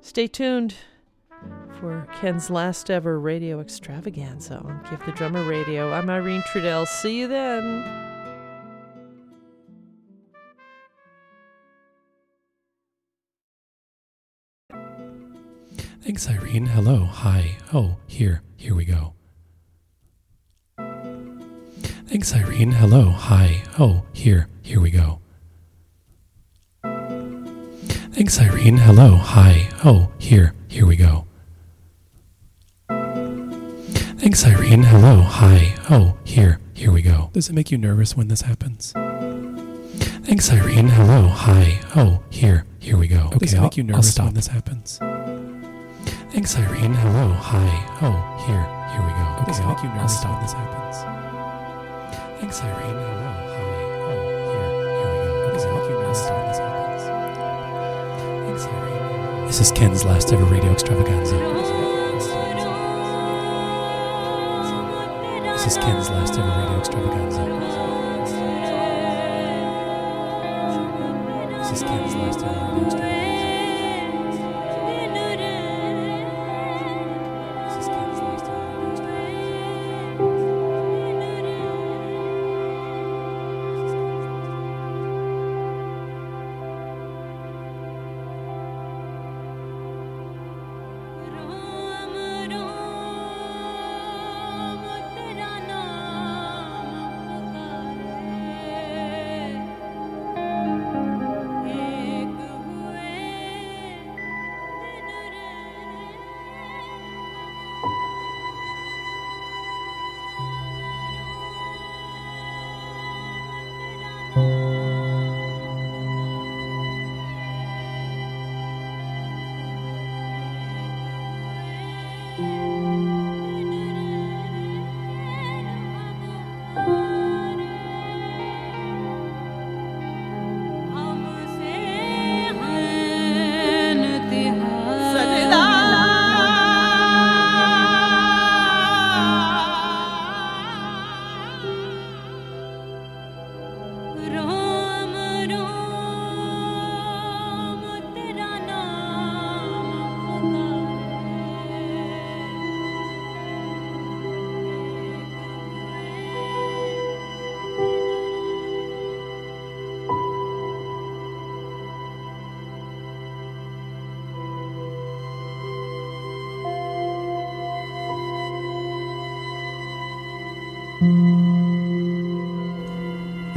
Stay tuned for Ken's last ever radio extravaganza on Give the Drummer Radio. I'm Irene Trudel. See you then. Thanks, Irene. Hello. Hi. Oh, here. Here we go. Thanks, Irene. Hello. Hi. Oh, here. Here we go. Thanks, Irene. Hello. Hi. Oh, here. Here we go. Thanks, Irene. Hello. Hi. Oh, here. Here we go. Does it make you nervous when this happens? Thanks, Irene. Hello. Hi. Oh, here. Here we go. Okay, Does it make you nervous when this happens? Thanks, Irene. Hello. Hi. Oh, here. Here we go. Okay, Does it make you nervous when this happens? Thanks, Irene. Hello. Hi. Oh, here. Here we go. Does it make you nervous when this happens? This is Ken's last ever radio extravaganza. This is Ken's last ever radio extravaganza. This is Ken's last ever radio extravaganza.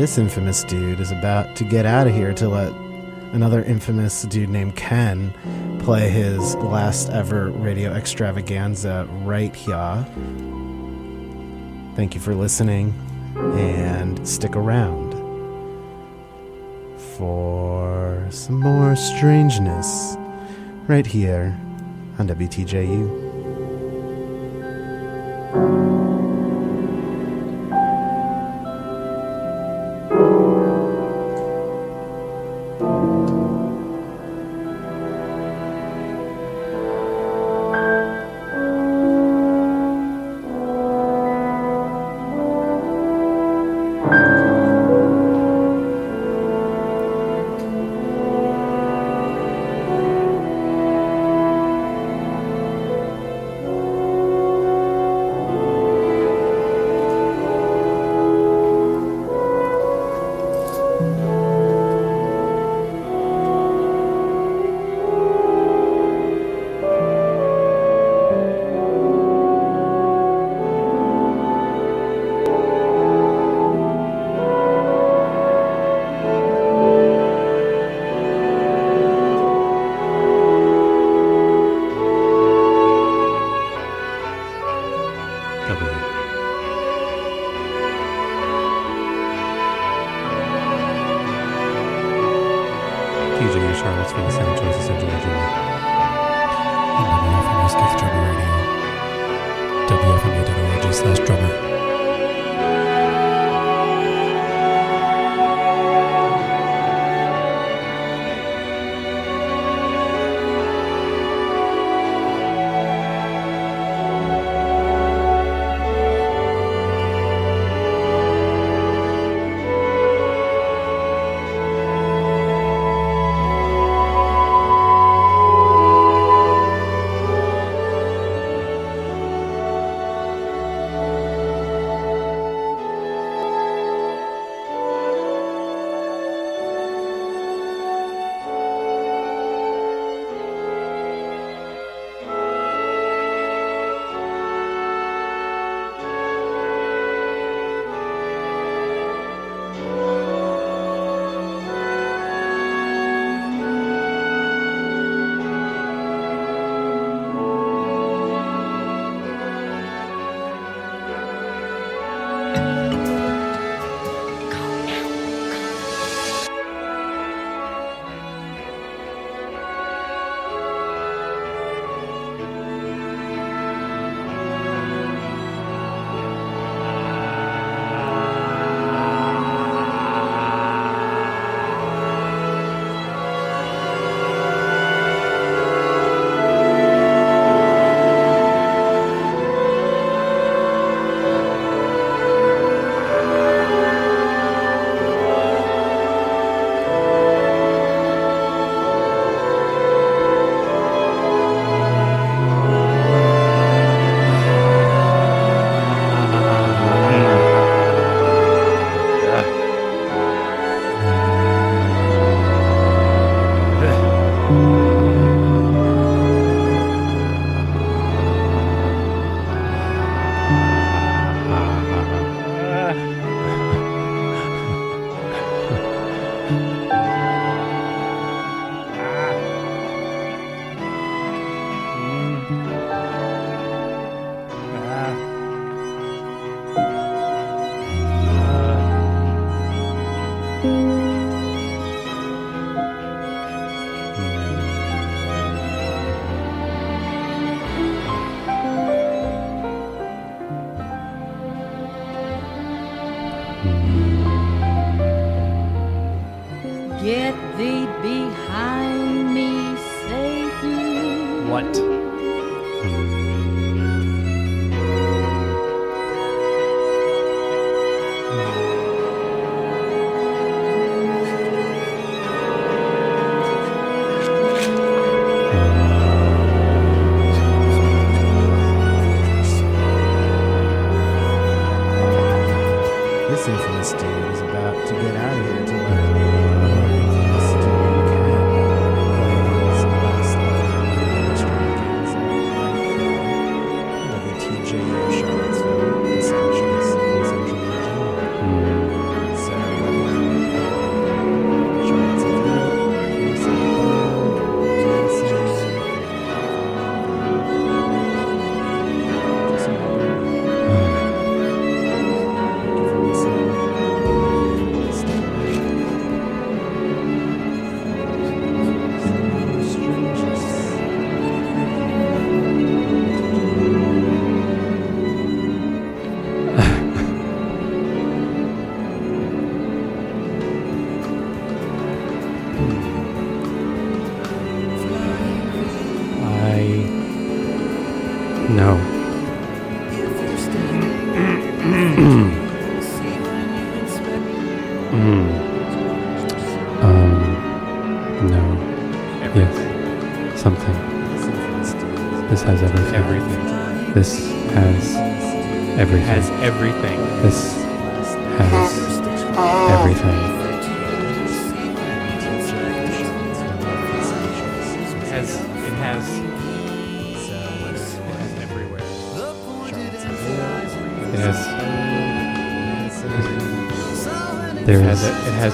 This infamous dude is about to get out of here to let another infamous dude named Ken play his last ever radio extravaganza right here. Thank you for listening and stick around for some more strangeness right here on WTJU.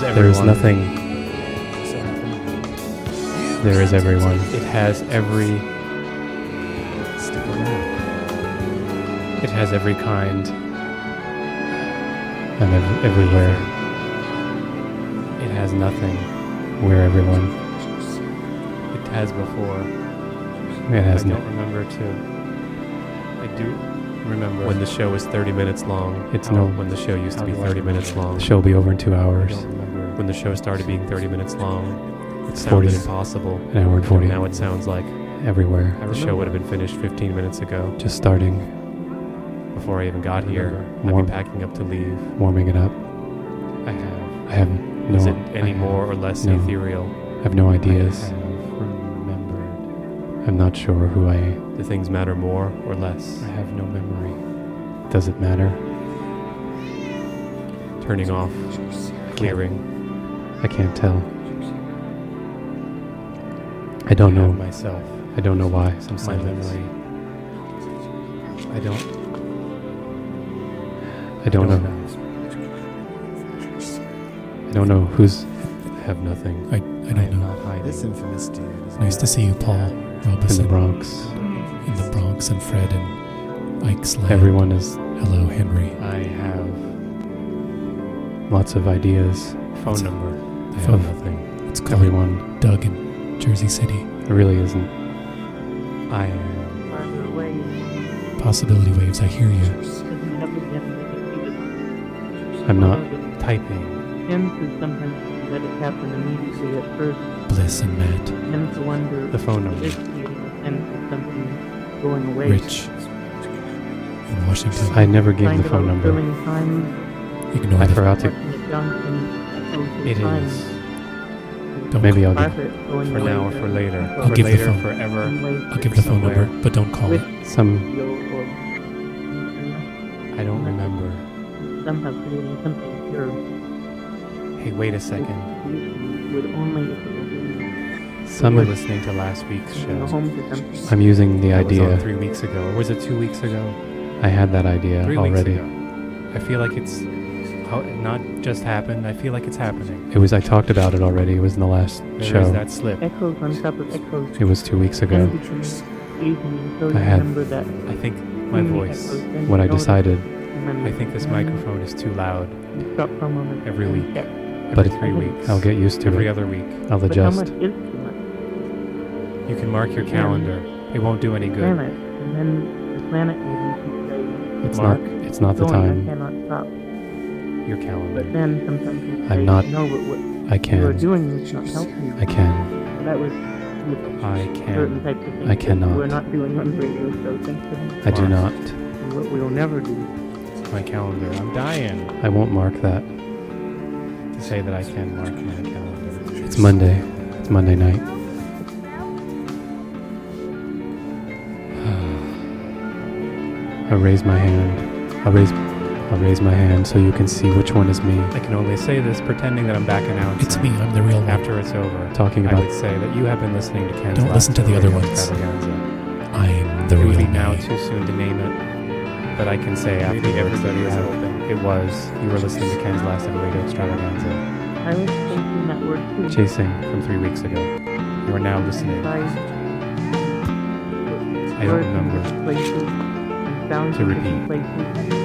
Everyone. There is nothing. There is everyone. It has every. It has every kind. And ev- everywhere. It has nothing. Where everyone. It has before. It has I no. don't remember to. I do remember when the show was 30 minutes long. It's how- no- when the show used to be 30 minutes long. The show will be over in two I hours. When the show started being 30 minutes long. It sounded 40 impossible. An hour and 40. Now it sounds like Everywhere. the show would have been finished 15 minutes ago. Just starting. Before I even got here, I'd Warm- be packing up to leave. Warming it up. I have. I have no. Is it any I have- more or less no. ethereal? I have no ideas. I have remembered. I'm not sure who I. Do things matter more or less? I have no memory. Does it matter? Turning off, clearing. I can't tell. I don't know. myself. I don't know why. Some My memory. I don't. I don't know. I don't know who's. I have nothing. I, I I don't am know. not hiding. This infamous dude is Nice to see you, Paul get out of here. In the Bronx. in the Bronx and Fred and Ike's land. Everyone is Hello, Henry. I have lots of ideas. phone It's- number. I phone- have nothing. Let's call Everyone. Doug in Jersey City. It really isn't. I am. farther. Possibility waves, I hear you. Doesn't have to get repeated. I'm not. Typing. Tends to sometimes let it happen immediately at first. Bliss and Matt. Tends to wonder The phone number. if he tends to something going away. Rich in Washington. I never gave Find the phone number. filling time, Ignore I the forgot to. Touching it junk and echoes of It time. is. Don't Maybe I'll Park give it For now or for later. I'll for give the phone. forever. I'll give the phone somewhere. number, but don't call with it. some. I don't remember. somehow creating something pure. Hey, wait a second. Would only if it was Some. We're listening to last week's show. home to something. I'm using the That was idea. three weeks ago. Or was it two weeks ago? I had that idea Three already. weeks ago. I feel like it's how it not just happened. I feel like it's happening. It was. I talked about it already. It was in the last There is show. that slip. Echoes on top of echoes. It was two weeks ago. Tend to confuse me I had- remember that I think my many voice. echoes, then When I notice decided, and then I think this mm-hmm. microphone is too loud. Stop for a moment Every and week. check. But Every it- three weeks. I'll get used to it. Every it. other week. I'll But how much adjust. is too much? You can mark your calendar. It won't do any good. Planet, and then the planet maybe can say, It's Mark, not. It's not the going, I time. cannot stop. Your calendar. But then sometimes you I'm say, not- no, but what I you are can. doing is not helping you. I can. That was with I certain can. types of things I that cannot. we're not doing on radio show. Thanks to him. I do not. And what we'll never do. My calendar. I'm dying I won't mark that. to say that I can mark my calendar. It's Monday. It's Monday night. I'll raise my hand. I'll raise I'll raise my hand so you can see which one is me. I can only say this pretending that I'm back announcing. It's me. I'm the real one. After it's over, Talking about. I about would say that you have been listening to Ken's Don't listen to the other ones. I'm the It real would be me. now too soon to name it, but I can say after everybody is hoping it was you were listening to Ken's last ever radio extravaganza, I was thinking that word too. chasing from three weeks ago. You are now listening. By I don't remember. different Places, and To repeat. Places.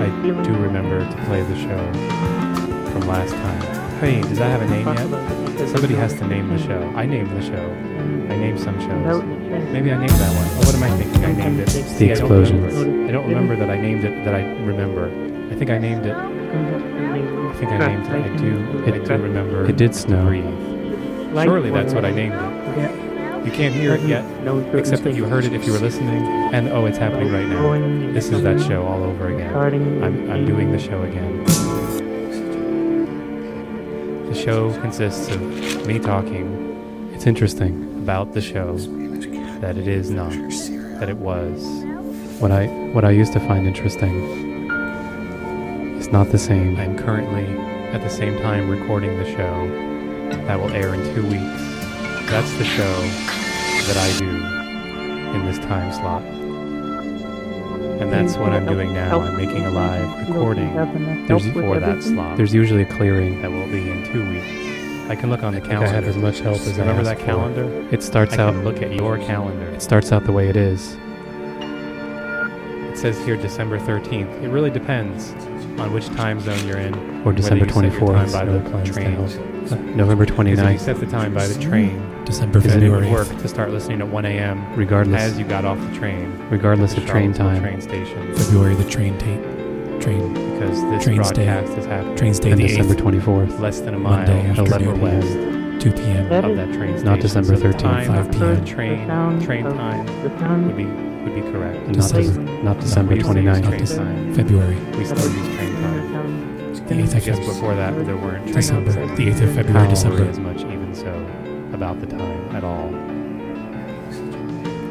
I do remember to play the show from last time. Hey, does that have a name yet? Somebody has to name the show. I named the show. I named some shows. Maybe I named that one. Oh, what am I thinking? I named it. The See, I don't Explosions. remember. I don't remember that I named it. That I remember. I think I named it. I think I named it. I do. I do remember. It did snow. Breathe. Surely that's what I named it. Yeah. You can't hear it yet, No except that you heard it if you were listening. And oh, it's happening right now. This is that show all over again. I'm, I'm doing the show again. The show consists of me talking It's interesting. about the show that it is not, that it was. What I what I used to find interesting is not the same. I'm currently at the same time recording the show that will air in two weeks. That's the show that I do in this time slot. And that's what I'm doing now. I'm making a live recording There's for that slot. There's usually a clearing. that will be in two weeks. I can look on the I think I calendar. as much help as Remember asked that for. calendar? It starts I out can look at your calendar. it starts out the way it is. It says here December 13th. It really depends on which time zone you're in. Or December you set your 24th. time by no the plans to train. Uh, November Because if you set the time by the train, December, then it would February. work to start listening at 1 a.m. Regardless as you got off the train. regardless at of train time. train station. February, the train tape. Train. Because this Train stay. broadcast is happening Train stay And the December 8th, 24th. less than a mile Monday to afternoon. west 2 p.m. Of that train station. Not December 13th, time 5 of p.m. Train, the train time the would be would be correct. And not, December- Dec- not December we used to use 29th. train time. February, We still use train time. the 8th I of guess February. before that there weren't train December, times. the 8th of February, Don't worry December. as much even so about the time at all.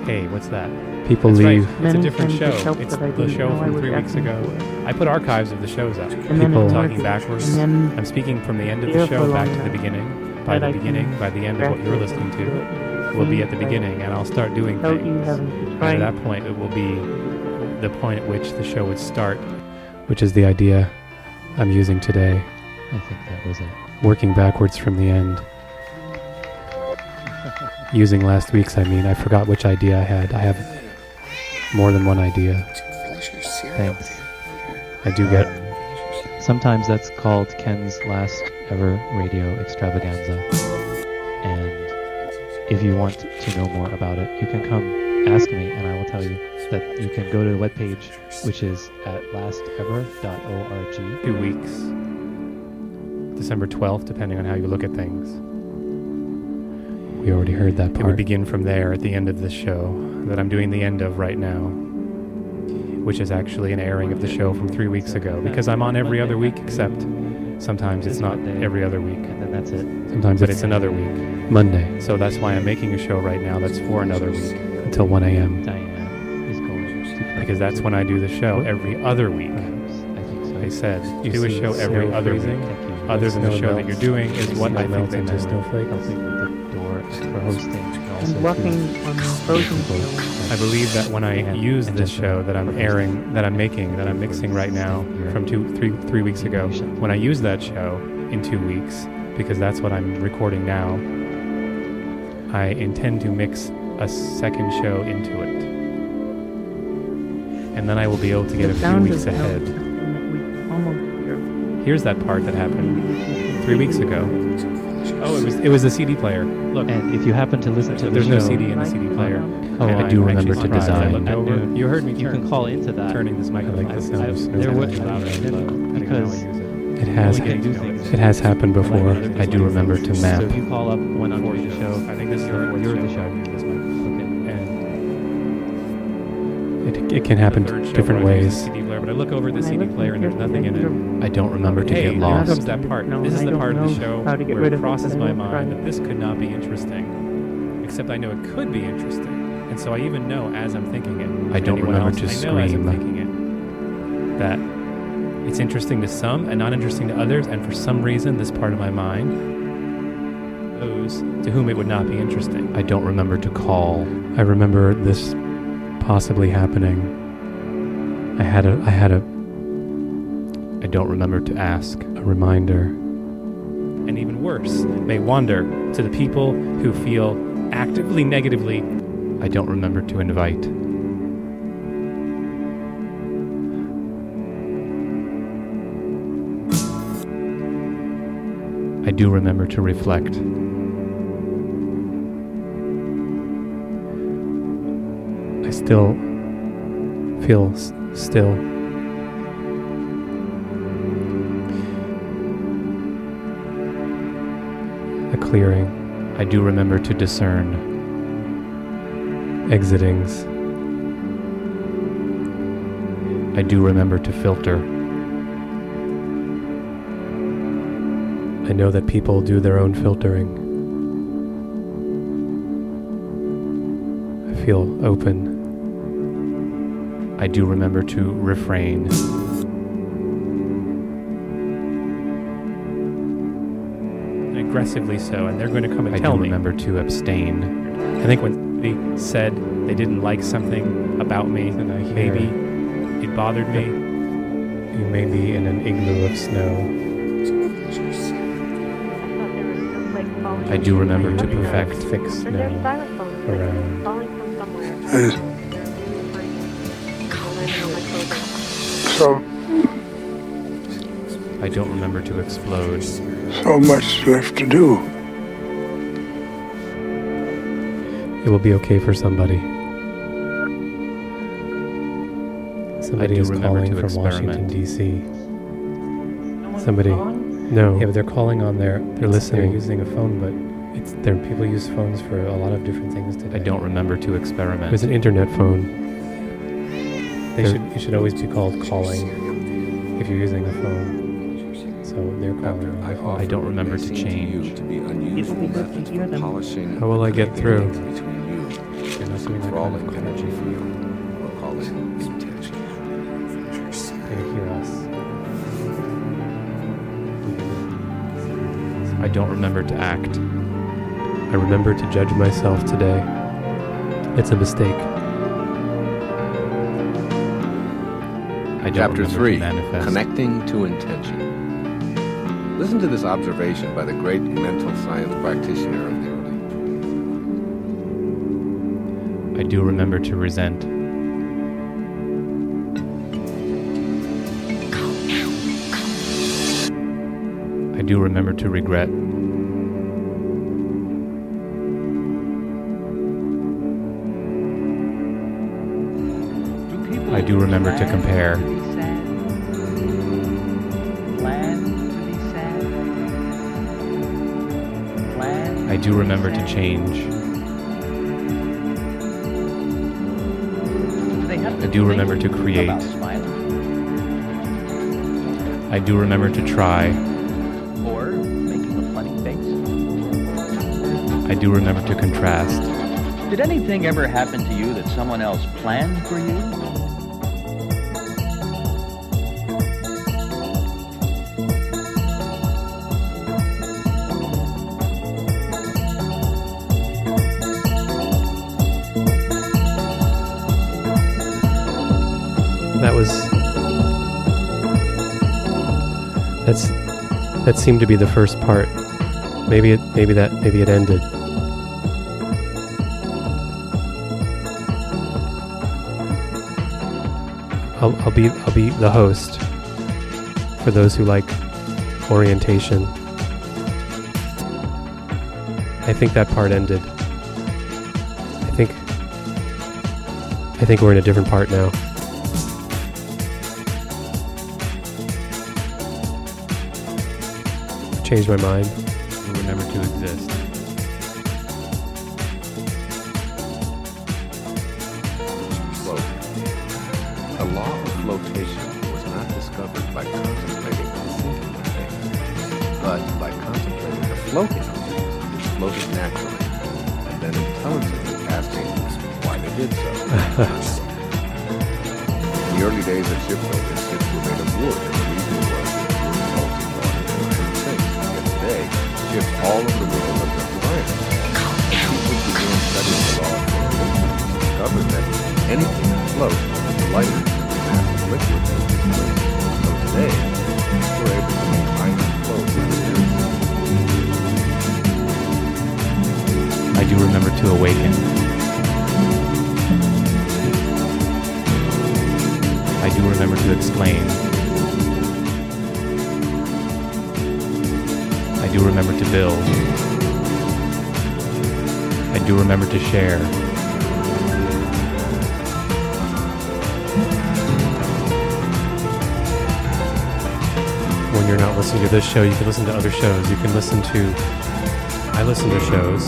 Hey, what's that? People That's leave. right. It's a different times show. It's the show from three weeks ago. for. I put archives of the shows up. And People it talking backwards. And then I'm speaking from the end of the show back to the beginning. By the beginning, by the end of what you're listening to, will be at the beginning, and I'll start doing things. And at that point, it will be the point at which the show would start. which is the idea I'm using today, I think that was it. working backwards from the end. Using last week's, I mean, I forgot which idea I had. I have more than one idea. Thanks. I do get. Sometimes that's called Ken's last ever radio extravaganza. If you want to know more about it, you can come ask me and I will tell you that you can go to the webpage, which is at lastever.org. Two weeks, December 12th, depending on how you look at things. We already heard that part. It would begin from there at the end of this show that I'm doing the end of right now, which is actually an airing of the show from three weeks ago because I'm on every other week except sometimes it's not Monday. every other week, And then that's it. Sometimes but it's it's another week. Monday So that's why I'm making a show right now that's for another week until 1 a.m. Diana is going because that's when I do the show every other week. I think so. They said You do a show every other freezing? week. Other than the show that you're doing is what I think melts they meant. helping with the door for hosting. Also And on the frozen snow. I believe that when I use this show that I'm airing, that I'm making, that I'm mixing right now from two, three, three weeks ago, when I use that show in two weeks, because that's what I'm recording now, I intend to mix a second show into it. And then I will be able to get a few weeks ahead. is something that we almost hear. Here's that part that happened three weeks ago. Oh, it was it was a CD player. Look, And if you happen to listen to the there's show, no CD in the CD player. Oh, And I I'm do remember to surprised. I design. over. You heard me you can call into that. turning this microphone. like the I- I- there would would be because depending on how I because it. Has. We can do things. It has happened before. I do remember to map. So if you call up when I'm doing the show, I think this is you're, you're the show. Okay. It, it can happen The different I ways. The player, but I look over the CD player and there's nothing in it. I don't remember to Hey, get here lost. comes that part. No, this is I the part of the show how to get where rid it crosses but my mind it. that this could not be interesting. Except I know it could be interesting. And so I even know as I'm thinking it. I don't remember else, to I know as I'm scream. thinking it. That it's interesting to some and not interesting to others, and for some reason, this part of my mind, those to whom it would not be interesting. I don't remember to call. I remember this possibly happening. I had a I had a I don't remember to ask a reminder. And even worse, may wander to the people who feel actively negatively. I don't remember to invite. I do remember to reflect. I still feel s- still. A clearing. I do remember to discern. Exitings. I do remember to filter. I know that people do their own filtering. I feel open. I do remember to refrain. aggressively so, and they're going to come and I tell do me. remember to abstain. I think when they said they didn't like something about me, And I hear maybe it bothered me. you may be in an igloo of snow. I do remember to perfect thick snow around. So, I don't remember to explode. so much left to do. It will be okay for somebody. Somebody is calling to from Washington experiment. D.C. Somebody. No. Yeah, but they're calling on their. They're listening. They're using a phone, but it's there. People use phones for a lot of different things today. I don't remember to experiment. It was an internet phone. They should. It should always be called calling if you're using a phone. So they're calling. on the phone. I don't remember to change. It will be good to hear them. How will I get through? You, They're not doing that kind of energy calling. field. We'll call it intention. They hear us. I don't remember to act. I remember to judge myself today. It's a mistake. I Chapter 3. Connecting to Intention. Listen to this observation by the great mental science practitioner of the early I do remember to resent. I do remember to regret. Do remember to compare. I do remember to change. I do remember to create. I do remember to try. Or making a funny face. I do remember to contrast. Did anything ever happen to you that someone else planned for you? That seemed to be the first part. Maybe it. Maybe that. Maybe it ended. I'll, I'll be. I'll be the host. For those who like orientation. I think that part ended. I think. I think we're in a different part now. Changed my mind. Show, you can listen to other shows. You can listen to. I listen to shows.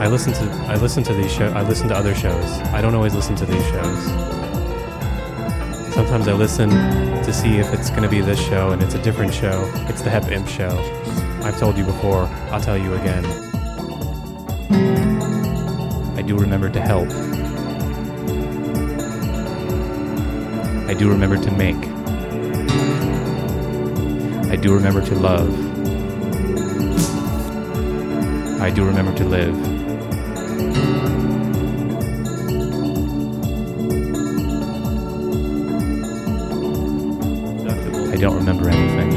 I listen to. I listen to these shows. I listen to other shows. I don't always listen to these shows. Sometimes I listen to see if it's going to be this show, and it's a different show. It's the Hep Imp show. I've told you before. I'll tell you again. I do remember to help. I do remember to make. I do remember to love. I do remember to live. I don't remember anything.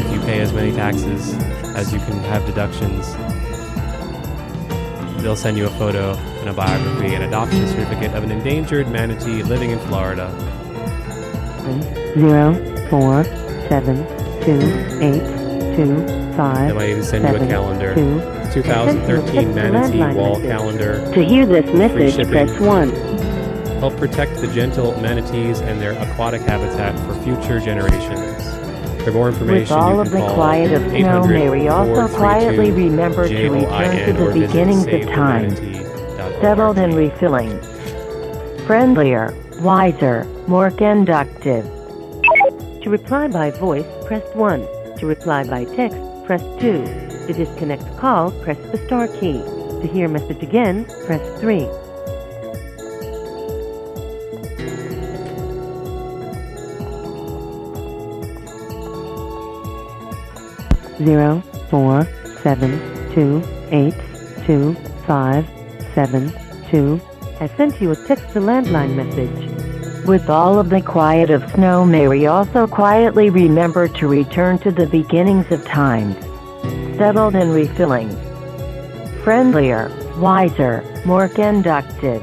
If you pay as many taxes as you can have deductions, they'll send you a photo and a biography and adoption certificate of an endangered manatee living in Florida. zero four seven two eight two five. They might even send you a calendar. two. 2013 Manatee Wall message. Calendar. To hear this message, press one. Help protect the gentle manatees and their aquatic habitat for future generations. For more information, With all of the quiet of snow, 800 may we also quietly 432 remember to return to the beginnings of time, settled and refilling, friendlier, wiser, more conductive. To reply by voice, press 1. To reply by text, press 2. To disconnect call, press the star key. To hear message again, press 3. Zero four seven two eight two five seven two has sent you a text to landline message. With all of the quiet of snow, may we also quietly remember to return to the beginnings of times, settled and refilling, friendlier, wiser, more conductive.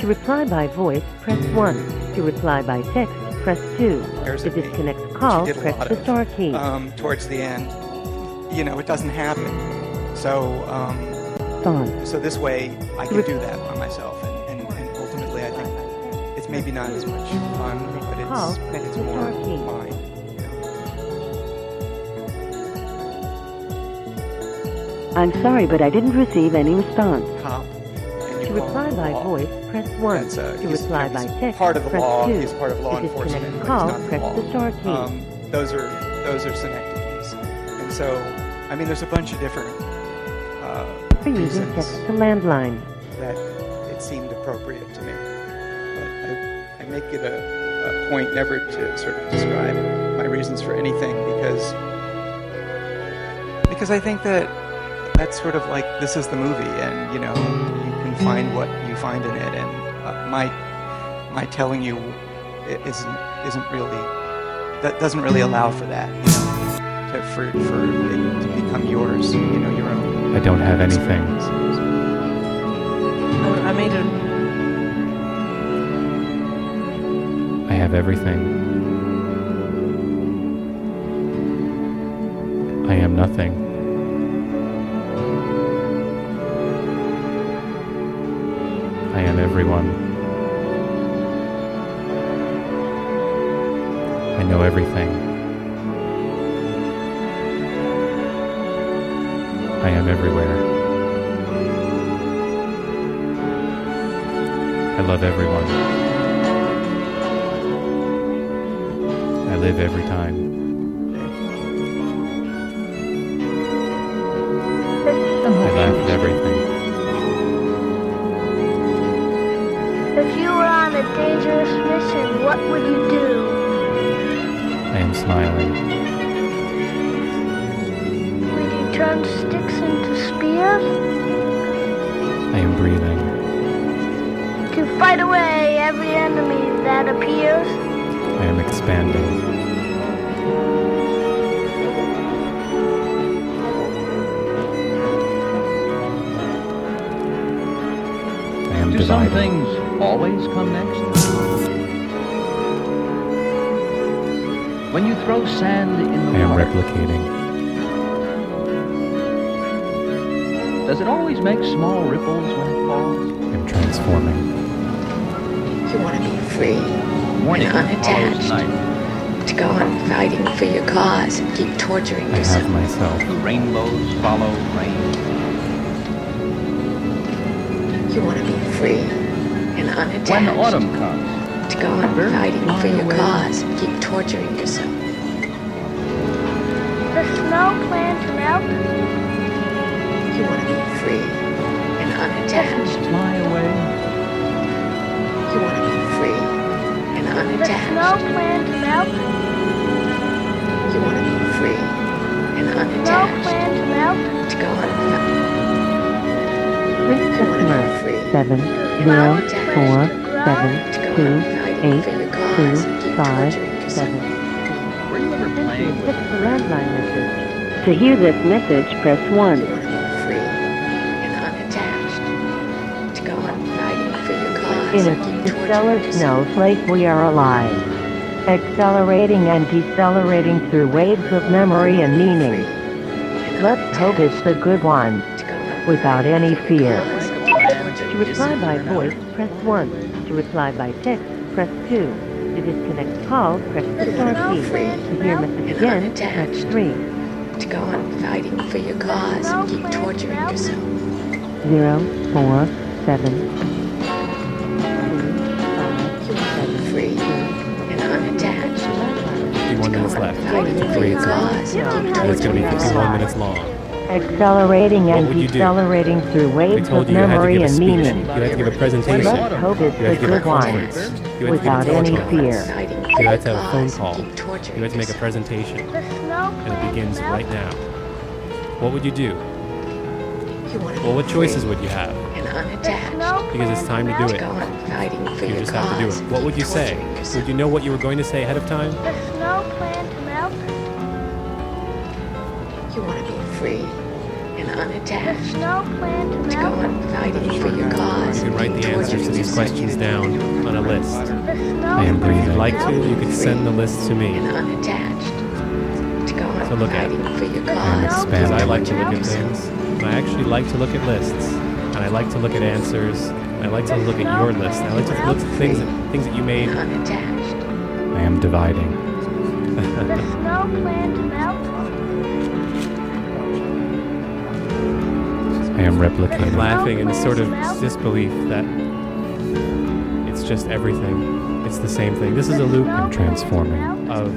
To reply by voice, press 1. To reply by text, press 2. There's to disconnect She call, press the star key. Um, towards the end, you know, it doesn't happen. So, um, so this way, I can do that by myself, maybe not as much fun, but Call, it's press it's the more star key. I'm sorry, but I didn't receive any response. Cop. To reply by law. voice, press 1. That's, uh, to reply by text, part of the press law. 2. He's part of law to enforcement, disconnect but call, he's not the press law. the star key. Um, those are those are synecdoches, and so I mean, there's a bunch of different uh, For using reasons text to landline. that it seemed appropriate to me. But I, I make it a, a point never to sort of describe my reasons for anything because because I think that that's sort of like this is the movie, and you know you can find what you find in it, and uh, my my telling you isn't isn't really that doesn't really allow for that, you know, to, for for it to become yours, you know, your own. I don't have anything. I made it. Have everything. I am nothing. I am everyone. I know everything. I am everywhere. I love everyone. I live every time. I laugh at everything. If you were on a dangerous mission, what would you do? I am smiling. Would you turn sticks into spears? I am breathing. To fight away every enemy that appears? I am expanding. I am Do some things always come next? When you throw sand in the I am water, replicating. does it always make small ripples when it falls? I am transforming. You want to be free Morning and follows unattached. night. To go on fighting for your cause and keep torturing I yourself. have myself. The rainbows follow rain. You want to be free and unattached. When unattached. autumn comes, To go on fighting fly for your away. cause and keep torturing yourself. The snow plan to melt? You want to be free and unattached. fly away. You want to be free The snow unattached. plan to melt? You want to be free and unattached. melt? To go to be free. seven zero four seven two eight two five seven. Were you ever playing with landline message. To hear this message, press one. In and a stellar snowflake, we are alive. Accelerating and decelerating through waves of memory and meaning. Let's hope it's the good one, without any fear. To reply by voice, press 1. To reply by text, press 2. To disconnect call, press the star key. To hear message again, press 3. To go on fighting for your cause and keep torturing yourself. 0, 4, 7, Fighting for Three your cause and it's going to be torturing 51 minutes long. Accelerating and would you do? decelerating through I waves of you you to memory give a and meaning. You had to give a presentation. Let's hope it's had the to give a good one, conference. You had to give without any fear. You had to have a phone call. You had to make a presentation. And it begins right now. What would you do? You want to Well, what choices would you have? and unattached. Because it's time to do it. go on fighting for You just have to do it. What would you say? Would you know what you were going to say ahead of time? Free and unattached. snow plan to To go melt? on fighting for your cause You can write the answers to these questions down on a list. The snow I am breathing. If you'd like to to, you could send the list to me. and unattached. To go on To look at. fighting for your And cause. I like to look at yourself. things. And I actually like to look at lists. And I like to look at answers. I like to look at your list. I like to look at things that, things that you made. Unattached. I am dividing. The snow plan to melt? I am replicating. I'm laughing in a sort of disbelief that it's just everything. It's the same thing. This is a loop I'm transforming of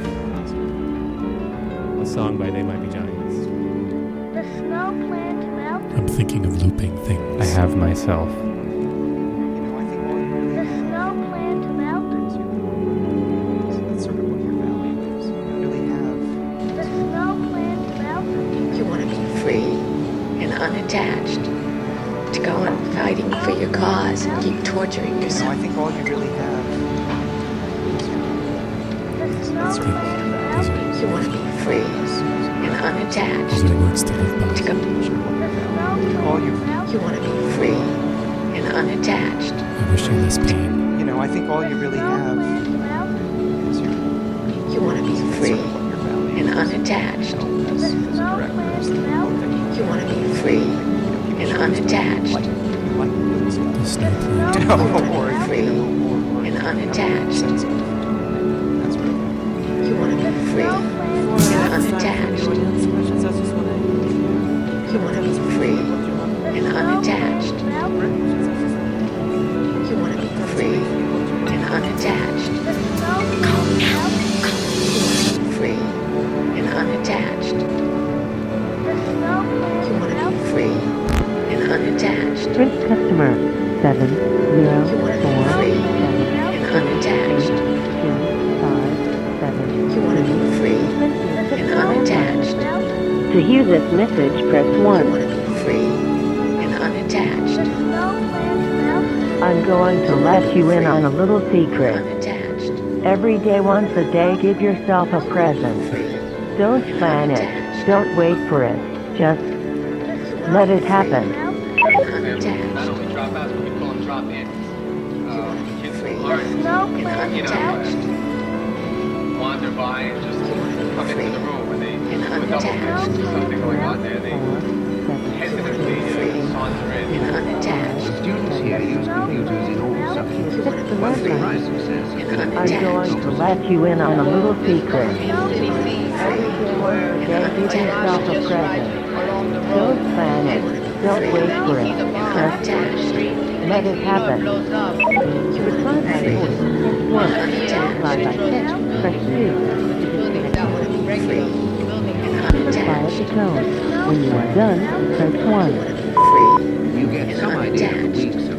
a song by They Might Be Giants. The snow plan to melt? I'm thinking of looping things. I have myself. You, to melt? You want to be free and unattached. I wish I less pain. you know, I think all you really have plan to melt? is your You want to be free sort of what your values and unattached. The snow plan to melt? You want to be free and unattached. The snow plant. No, or Free or, or, and unattached. sense of unattached. You want to be free and unattached. Go now. Go. Free and unattached. You want to be free and unattached. Print customer seven zero four. you want to be free and unattached. Two, five, seven. You want to be free and unattached. To hear this message, press one. I'm going to let you in on a little secret. Every day, once a day, give yourself a present. Don't plan it. Don't wait for it. Just let it happen. Unattached. Free and unattached. wander by and just come into the room and they And a double unattached. fist, there's something going on there. They hesitantly uh, saunter in. Computers in all subjects. One thing says is that I'm going to let you in on a little secret. Today, yourself a present. Don't plan it. Don't wait for it. Just let it happen. To reply by voice, press one. To reply by text, press two. free and Reply at the tone. When you are done, press one. you get some idea of the weeks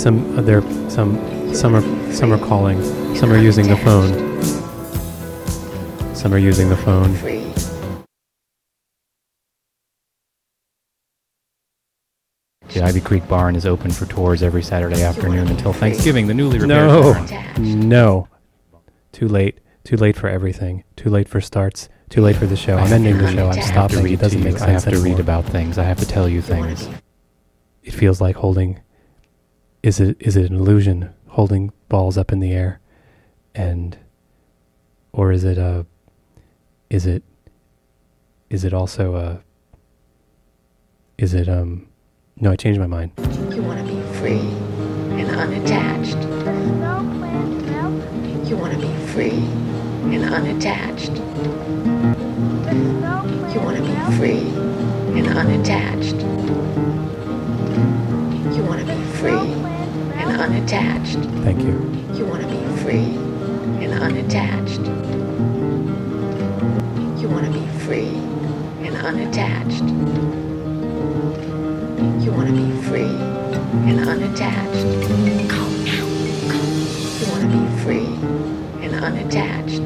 Some uh, there some some are some are calling. Some are using the phone. Some are using the phone. The Ivy Creek Barn is open for tours every Saturday afternoon until Thanksgiving. The newly repaired No. barn. No. Too late. Too late for everything. Too late for starts. Too late for the show. I'm ending the show. I'm stopping. It doesn't make sense. I have to read about things. I have to tell you things. It feels like holding. Is it is it an illusion? Holding balls up in the air, and, or is it a? Is it? Is it also a? Is it um? No, I changed my mind. You want to be free and unattached. You want to be free and unattached. You want to be free and unattached. You want to be free and unattached. Thank you. You want to be free and unattached. You want to be free and unattached. You want to be free and unattached. You want to be free and unattached.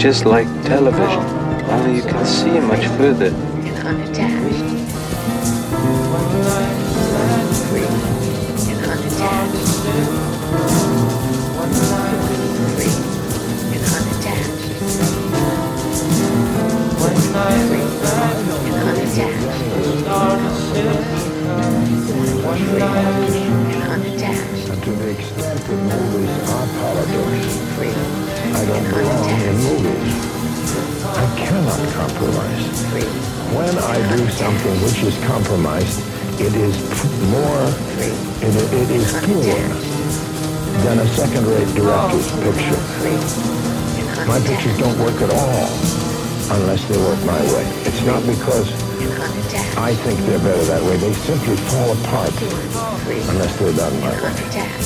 Just like television, only you can see much further. Compromise. When I do something which is compromised, it is more, it, it is poorer than a second-rate director's picture. My pictures don't work at all unless they work my way. It's not because I think they're better that way. They simply fall apart unless they're done my way.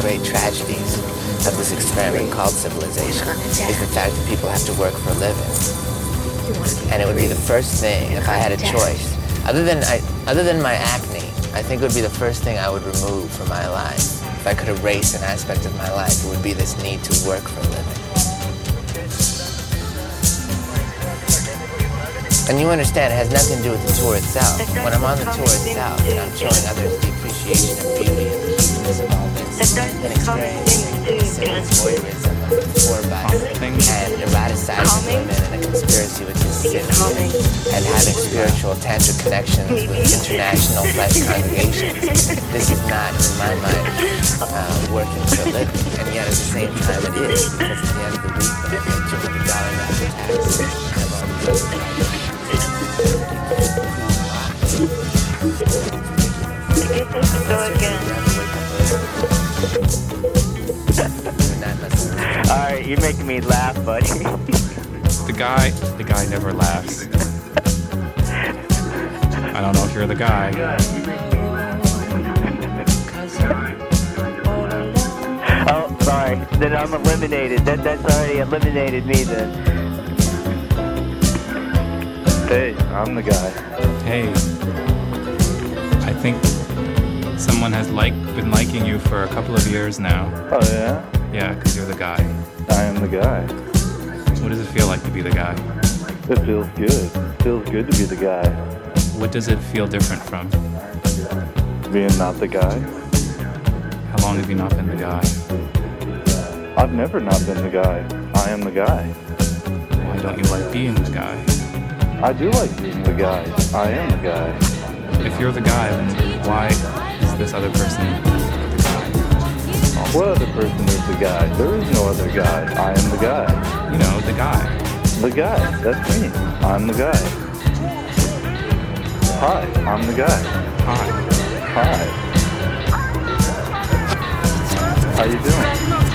Great tragedies of this experiment called civilization is the fact that people have to work for a living. And it would be the first thing if I had a choice. Other than I, other than my acne, I think it would be the first thing I would remove from my life. If I could erase an aspect of my life, it would be this need to work for a living. And you understand, it has nothing to do with the tour itself. When I'm on the tour itself and I'm showing others the appreciation of beauty and the cuteness this, and experiencing voyeurism tour bus and eroticizing women and a conspiracy with city and having spiritual tantric connections with international flesh congregations. This is not, in my mind, working for a. And yet at the same time it is, because at the end of the week, I make $200 after tax, I'm on the All right, you're making me laugh, buddy. The guy, the guy never laughs. I don't know if you're the guy. oh, sorry. Then I'm eliminated. That that's already eliminated me then. Hey, I'm the guy. Hey, I think someone has like been liking you for a couple of years now. Oh yeah? Yeah, because you're the guy. I am the guy. What does it feel like to be the guy? It feels good. It feels good to be the guy. What does it feel different from? Being not the guy. How long have you not been the guy? I've never not been the guy. I am the guy. Why don't you like being the guy? I do like being the guy. I am the guy. If you're the guy, then why this other person? What other person is the guy? There is no other guy. I am the guy. You know, the guy. The guy. That's me. I'm the guy. Hi, I'm the guy. Hi. Hi. How you doing?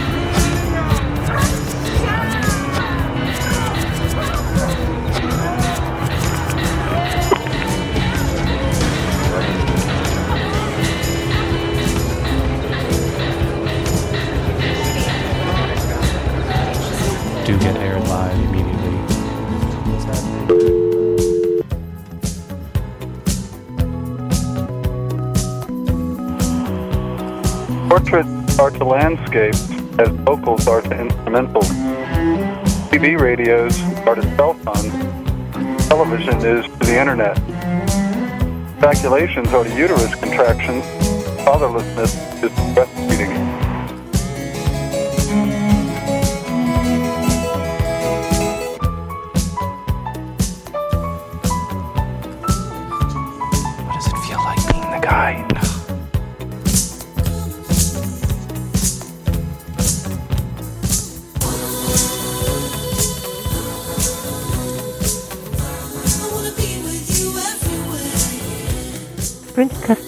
Do get aired live immediately. Portraits are to landscapes as vocals are to instrumentals. TV radios are to cell phones. Television is to the internet. Ejaculations are to uterus contractions. Fatherlessness is breastfeeding.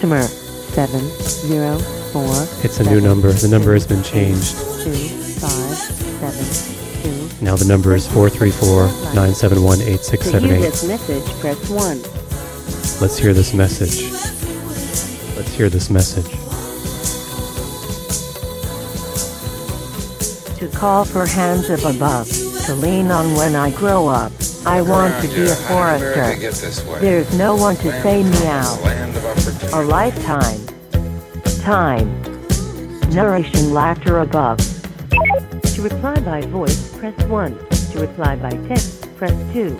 Customer 704 It's a new number. The number has been changed. 2572. Now the number is 434 971 To hear 8678. this message, press 1. Let's hear this message. Let's hear this message. To call for hands up above. To lean on when I grow up. I want to be a forester. There's no one to say meow. A lifetime. Time. Narration laughter above. To reply by voice, press 1. To reply by text, press 2.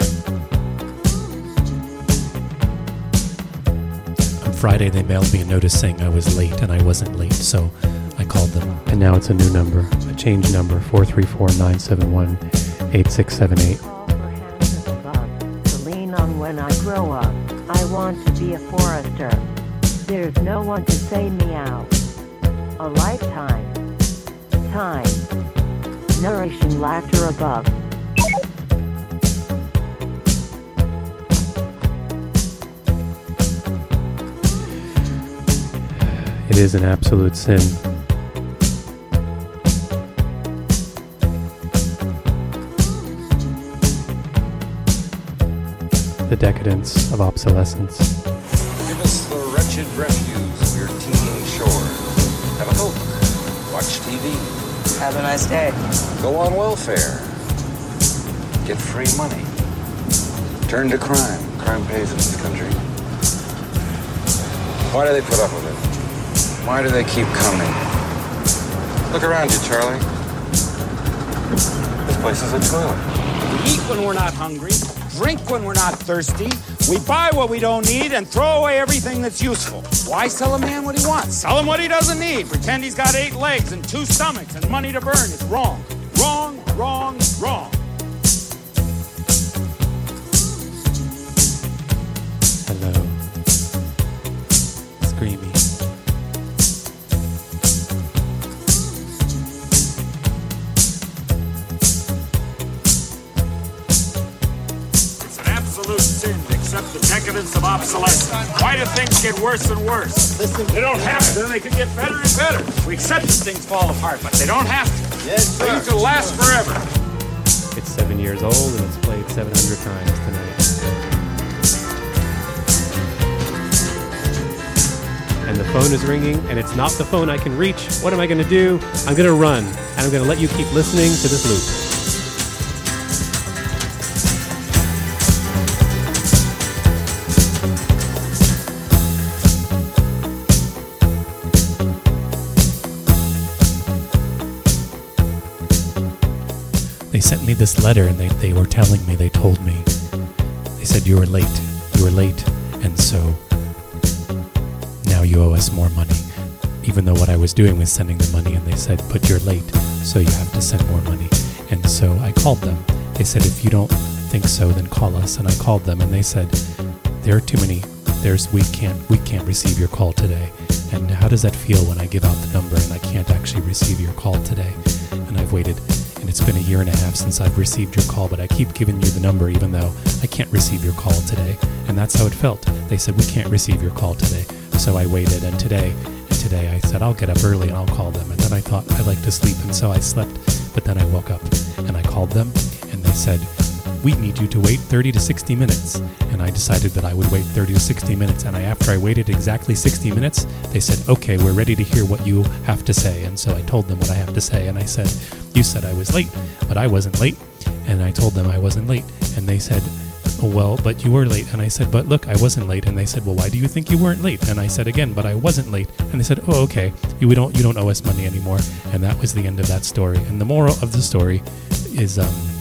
On Friday, they mailed me a notice saying I was late, and I wasn't late, so I called them. And now it's a new number, a change number, 434-971-8678. To lean on when I grow up. I want to be a forester. There's no one to say me out. A lifetime. Time. Nourishing laughter above. It is an absolute sin. The decadence of obsolescence. Refuse of your teeming shore. Have a Coke. Watch TV. Have a nice day. Go on welfare. Get free money. Turn to crime. Crime pays in this country. Why do they put up with it? Why do they keep coming? Look around you, Charlie. This place is a toilet. We eat when we're not hungry, drink when we're not thirsty, we buy what we don't need, and throw away everything that's useful. Why sell a man what he wants? Sell him what he doesn't need. Pretend he's got eight legs and two stomachs and money to burn. It's wrong. Wrong, wrong, wrong. Decadence of obsolescence. Why do things get worse and worse? Listen, they don't have to. then They could get better and better. We accept that things fall apart, but they don't have to. Yes, They used to last forever. It's seven years old and it's played 700 times tonight. And the phone is ringing and it's not the phone I can reach. What am I going to do? I'm going to run and I'm going to let you keep listening to this loop. This letter and they, they were telling me, they told me, they said, You were late. You were late. And so now you owe us more money. Even though what I was doing was sending the money, and they said, But you're late, so you have to send more money. And so I called them. They said, If you don't think so, then call us. And I called them and they said, There are too many. There's we can't we can't receive your call today. And how does that feel when I give out the number and I can't actually receive your call today? And I've waited and it's been a year and a half since I've received your call, but I keep giving you the number even though I can't receive your call today. And that's how it felt. They said, We can't receive your call today. So I waited, and today, and today I said, I'll get up early and I'll call them. And then I thought I'd like to sleep, and so I slept. But then I woke up and I called them, and they said, We need you to wait 30 to 60 minutes. And I decided that I would wait 30 to 60 minutes. And I, after I waited exactly 60 minutes, they said, Okay, we're ready to hear what you have to say. And so I told them what I have to say, and I said, You said I was late, but I wasn't late. And I told them I wasn't late. And they said, Oh, well, but you were late. And I said, But look, I wasn't late. And they said, Well, why do you think you weren't late? And I said again, But I wasn't late. And they said, Oh, okay. You don't you don't owe us money anymore. And that was the end of that story. And the moral of the story is um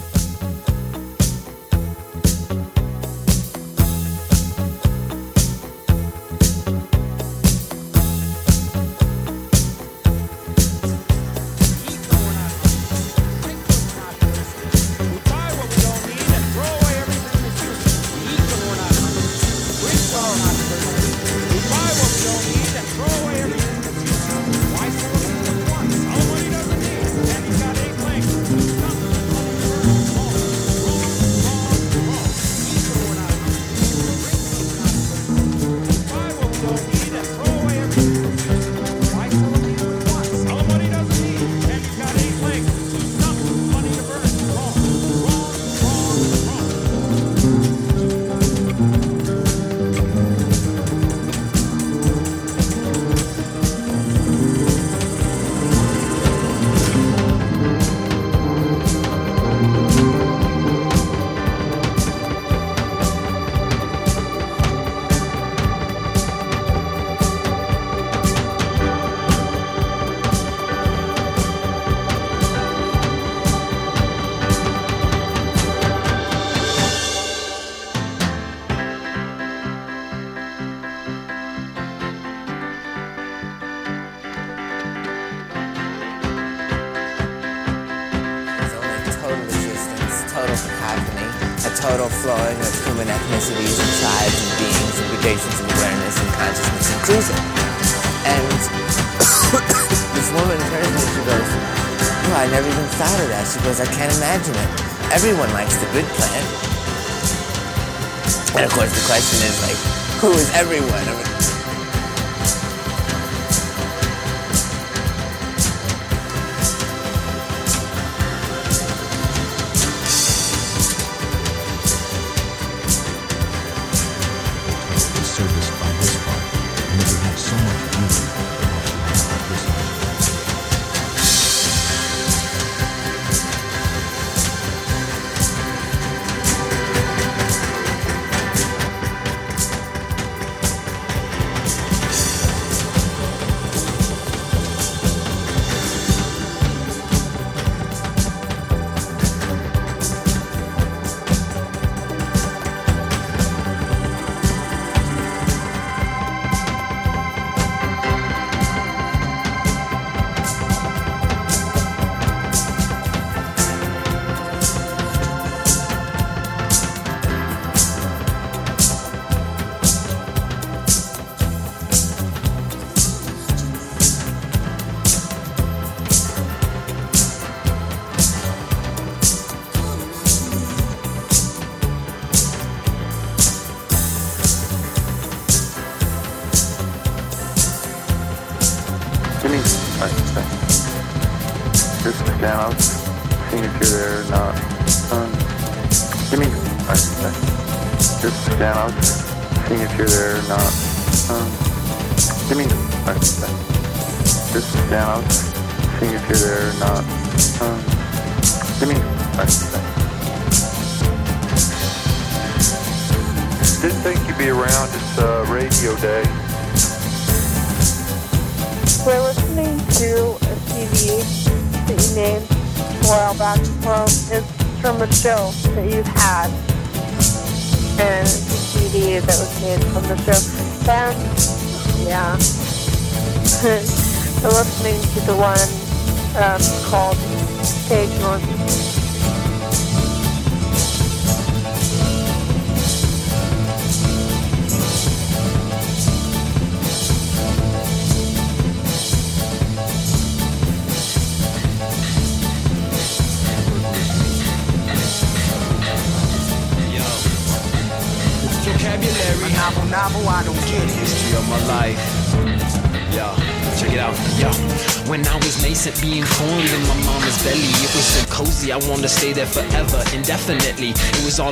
human ethnicities and tribes and beings and gradations of awareness and consciousness inclusive. And this woman turns to me and she goes, Oh, I never even thought of that. She goes, I can't imagine it. Everyone likes the good plan. And of course the question is like, who is everyone?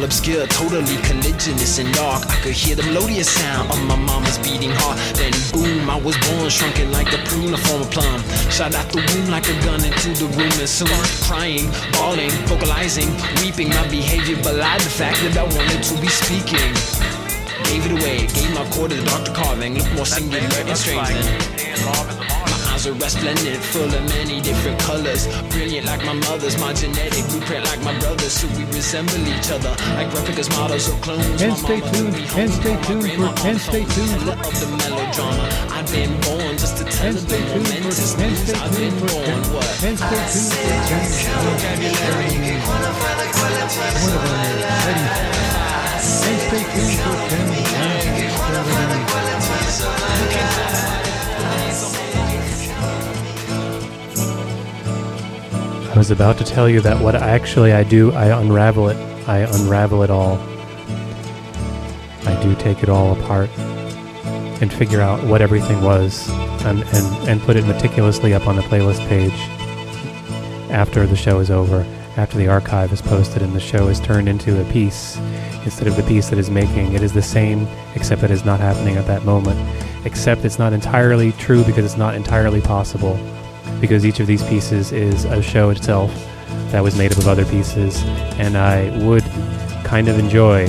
Obscure, totally collisionist and dark. I could hear the melodious sound of my mama's beating heart. Then boom, I was born, shrunken like a prune, a form of plum. Shot out the womb like a gun into the room, and soon crying, bawling, vocalizing, weeping. My behavior belied the fact that I wanted to be speaking. Gave it away, gave my core to the doctor carving. Look more singular and strange than are resplendent, full of many different colors. Brilliant like my mother's, my genetic blueprint like my brother's. So we resemble each other like replicas, models, or clones. And stay tuned, and stay tuned for, and stay tuned teller for, of the melodrama. I've been born just to tell and stay the tuned momentous for, and news. stay I've been tuned for, born. What? and stay tuned was about to tell you that what actually I do, I unravel it. I unravel it all. I do take it all apart and figure out what everything was and, and, and put it meticulously up on the playlist page after the show is over, after the archive is posted and the show is turned into a piece instead of the piece that is making. It is the same, except that it's not happening at that moment. Except it's not entirely true because it's not entirely possible because each of these pieces is a show itself that was made up of other pieces, and I would kind of enjoy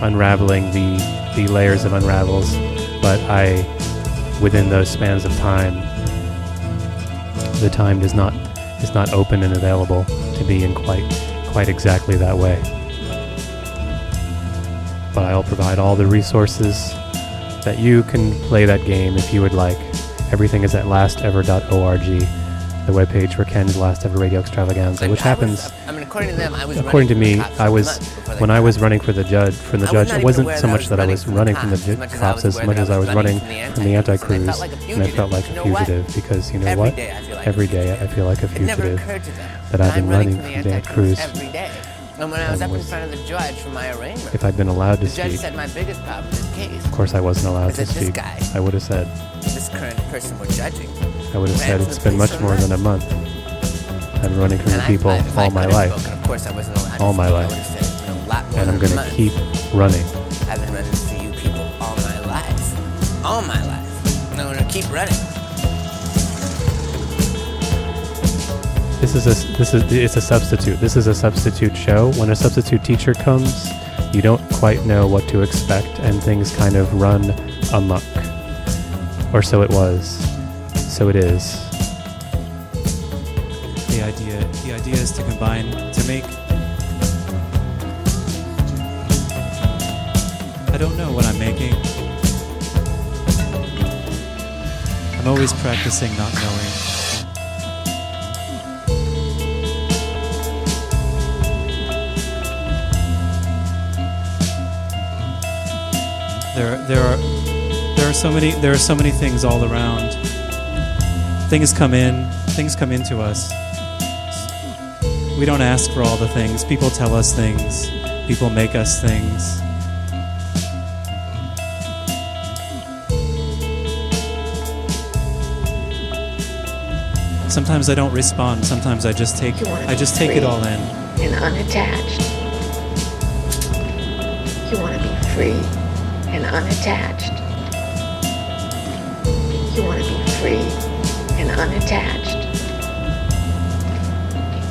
unraveling the the layers of unravels, but I, within those spans of time, the time does not is not open and available to be in quite quite exactly that way. But I'll provide all the resources that you can play that game if you would like. Everything is at lastever.org. the webpage for Ken's last ever radio extravaganza, which happens. I mean, according to them, I was According to me, from the cops I was months before they when I was running for the judge from the I judge. It wasn't so that I much was that I running was from the running from the cops, as much as I cops was as much as I I was was running running from the from the and I anti-cruise, felt like a and I felt like a fugitive. You know why? fugitive because you know what? day I feel like Every day I feel like a fugitive occurred to them that I've been running from the the Antichrist cruise. every day. And when I was up in front of the judge for my arraignment, If I'd been allowed to the judge said my biggest problem with this case of course I wasn't allowed to speak. guy, I would have said, this current person we're judging, I would have said it's been much more than a month. I've been running from And the people I- all my life, spoken, of course I wasn't allowed to all my speak. Life, would've said a lot more and I'm gonna keep running. I've been running for you people all my life. All my life. And I'm gonna keep running. This is a this is it's a substitute. This is a substitute show. When a substitute teacher comes, you don't quite know what to expect, and things kind of run amok. Or so it was. So it is. The idea, the idea is to combine to make. I don't know what I'm making. I'm always practicing not knowing. There, there are, there are so many, there are so many things all around. Things come in, things come into us. We don't ask for all the things. People tell us things. People make us things. Sometimes I don't respond. Sometimes I just take I just take it all in. and unattached. You want to be free and unattached. You want to be free and unattached.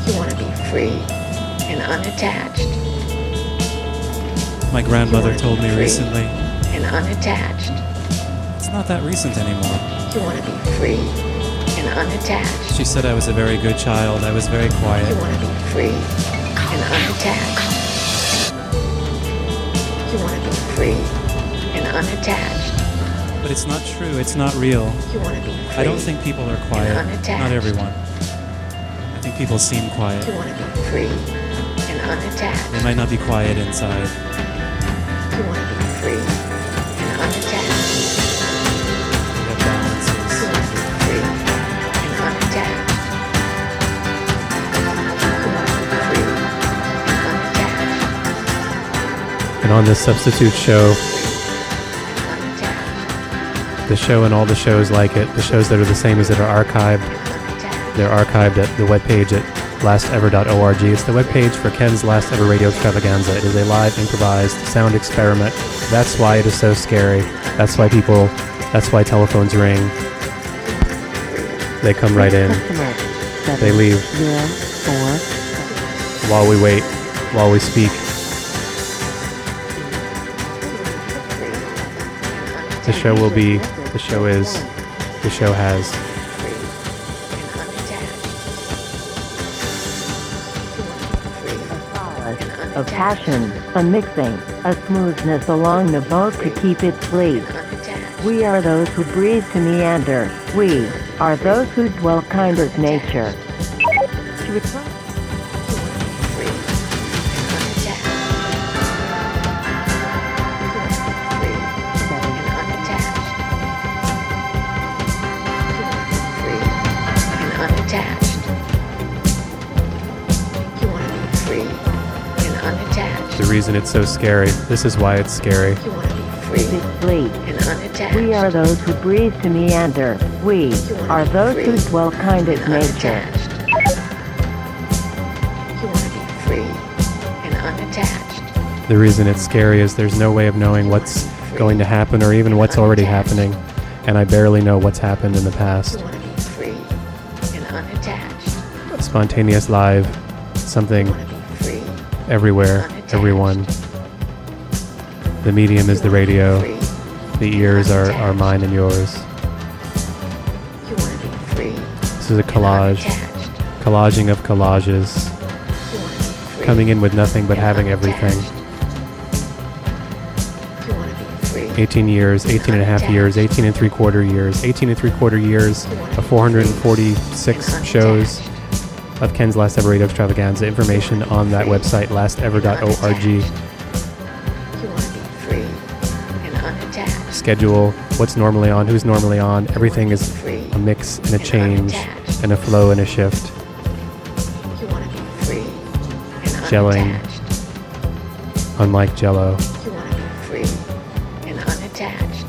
You want to be free and unattached. My grandmother told me recently. And unattached. It's not that recent anymore. You want to be free and unattached. She said I was a very good child. I was very quiet. You want to be free and unattached. You want to be free unattached. But it's not true. It's not real. You want to be free. I don't think people are quiet. unattached. Not everyone. I think people seem quiet. You want to be free and unattached. They might not be quiet inside. You want to be free and unattached. They have balances. You want to be free and unattached. You want to be free and unattached. And on this substitute show, the show and all the shows like it, the shows that are the same as it are archived, they're archived at the webpage at lastever.org. It's the webpage for Ken's Last Ever Radio Extravaganza. It is a live, improvised sound experiment. That's why it is so scary. That's why people, that's why telephones ring. They come right in. They leave while we wait, while we speak. The show will be, the show is, the show has. a passion, a mixing, a smoothness along the boat to keep it sleek. We are those who breathe to meander. We are those who dwell kind as nature. Unattached. The reason it's so scary. This is why it's scary. You want to be free fleet. and unattached. We are those who breathe to meander. We are those who dwell kind of nature. You want to be free and unattached. The reason it's scary is there's no way of knowing what's going to happen or even what's already happening. And I barely know what's happened in the past. You want to be free and unattached. Spontaneous live, something everywhere, everyone. The medium is the radio. The ears are, are mine and yours. You want to be free. This is a collage. Collaging of collages. Coming in with nothing but having everything. You want to be free 18 years, 18 and a half years, 18 and three quarter years, 18 and three quarter years of 446 shows of Ken's Last Ever Radio Extravaganza. Information on that website, lastever.org. free and unattached. Schedule, what's normally on, who's normally on. Everything is a mix and a change and a flow and a shift. You want to be free and Gelling, unattached. unlike Jello. You want to be free and unattached.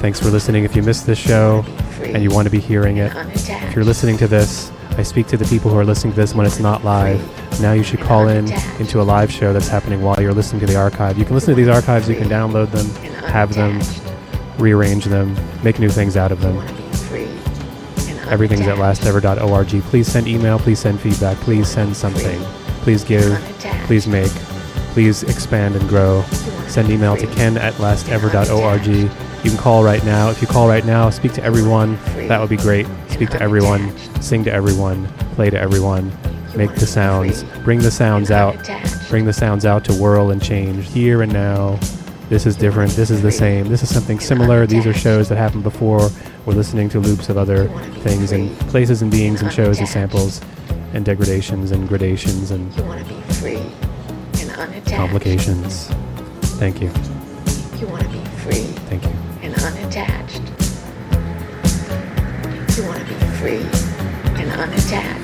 Thanks for listening. If you missed this show and you want to be hearing it, if you're listening to this, I speak to the people who are listening to this when it's not live. Now you should call in into a live show that's happening while you're listening to the archive. You can listen to these archives, you can download them, have them, rearrange them, make new things out of them. Everything's at lastever.org. Please send email, please send feedback, please send something. Please give, please make, please expand and grow. Send email to ken at lastever.org. You can call right now. If you call right now, speak to everyone. That would be great. Speak to everyone, sing to everyone, play to everyone, make the sounds, bring the sounds out, bring the sounds out to whirl and change here and now. This is different. This is the same. This is something similar. These are shows that happened before. We're listening to loops of other things and places and beings and shows and samples and degradations and gradations and You want to be free and unattached. complications. Thank you. You want to be free Thank you. and unattached. Free and unattached.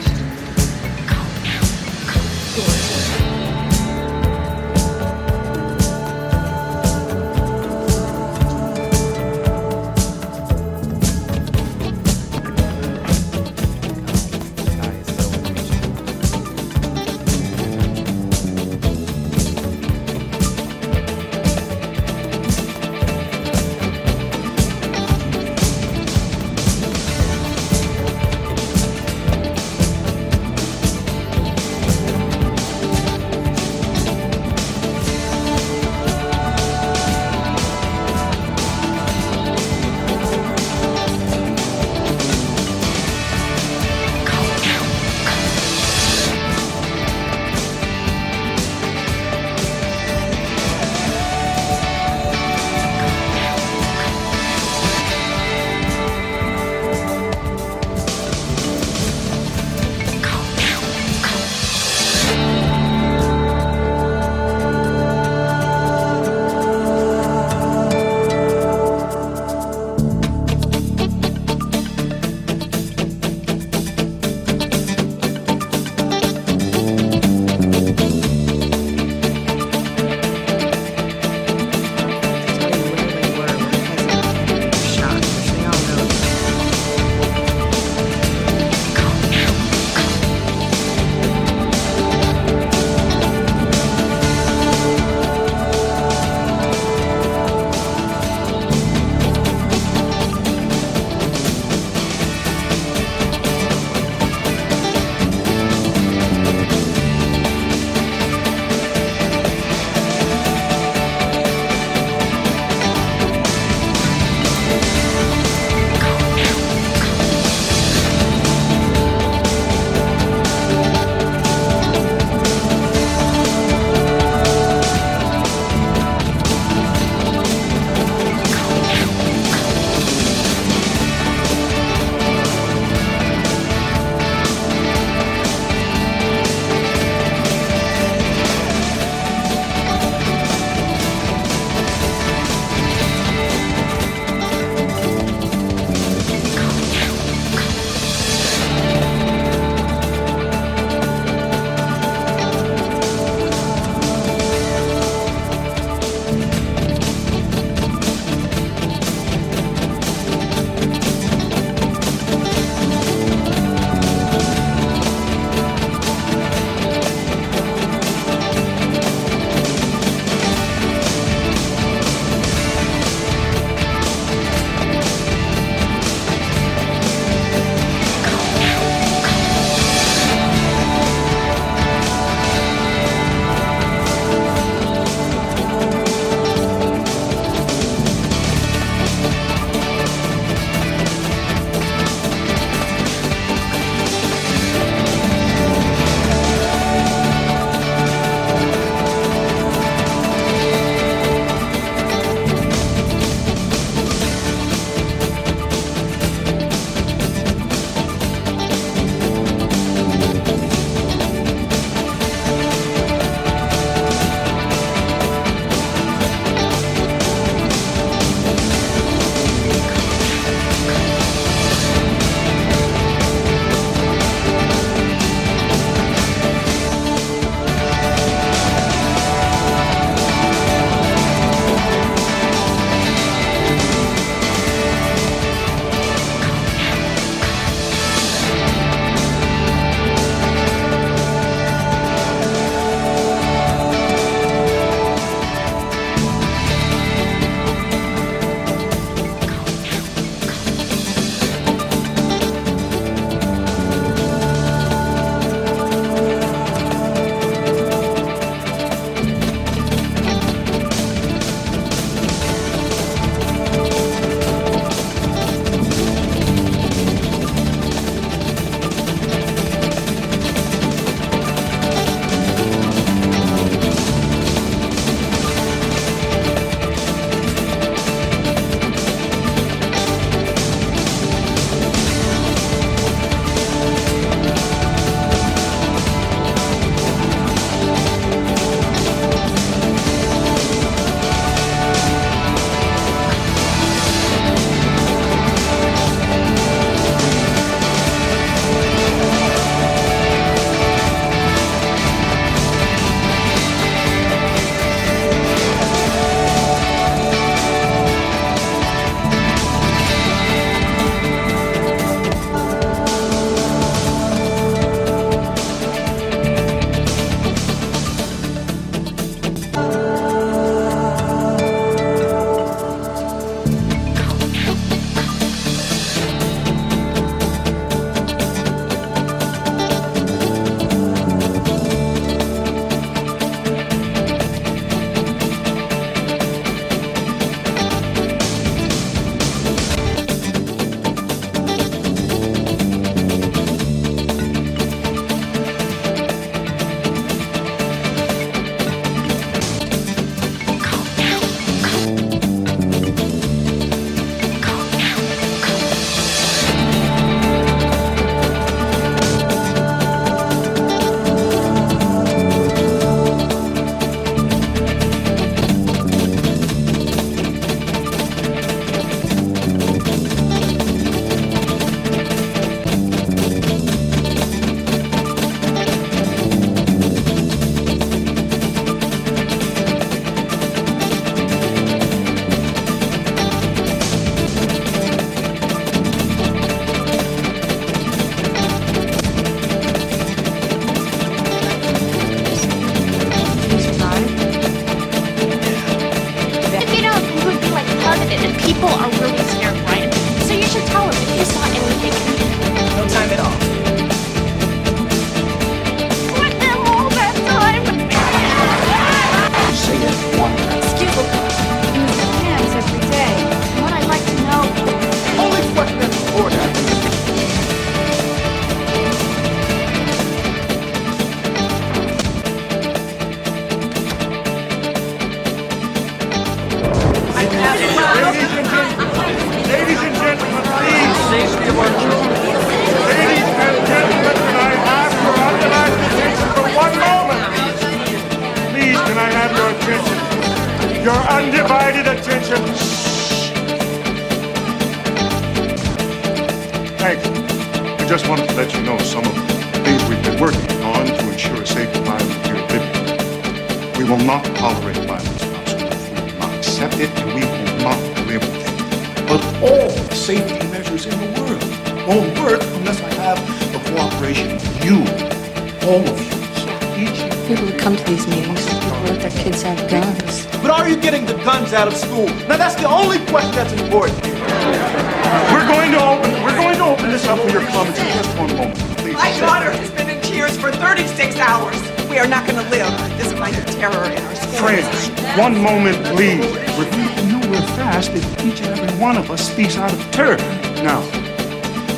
One moment, please. We're getting nowhere fast if each and every one of us speaks out of terror. Now,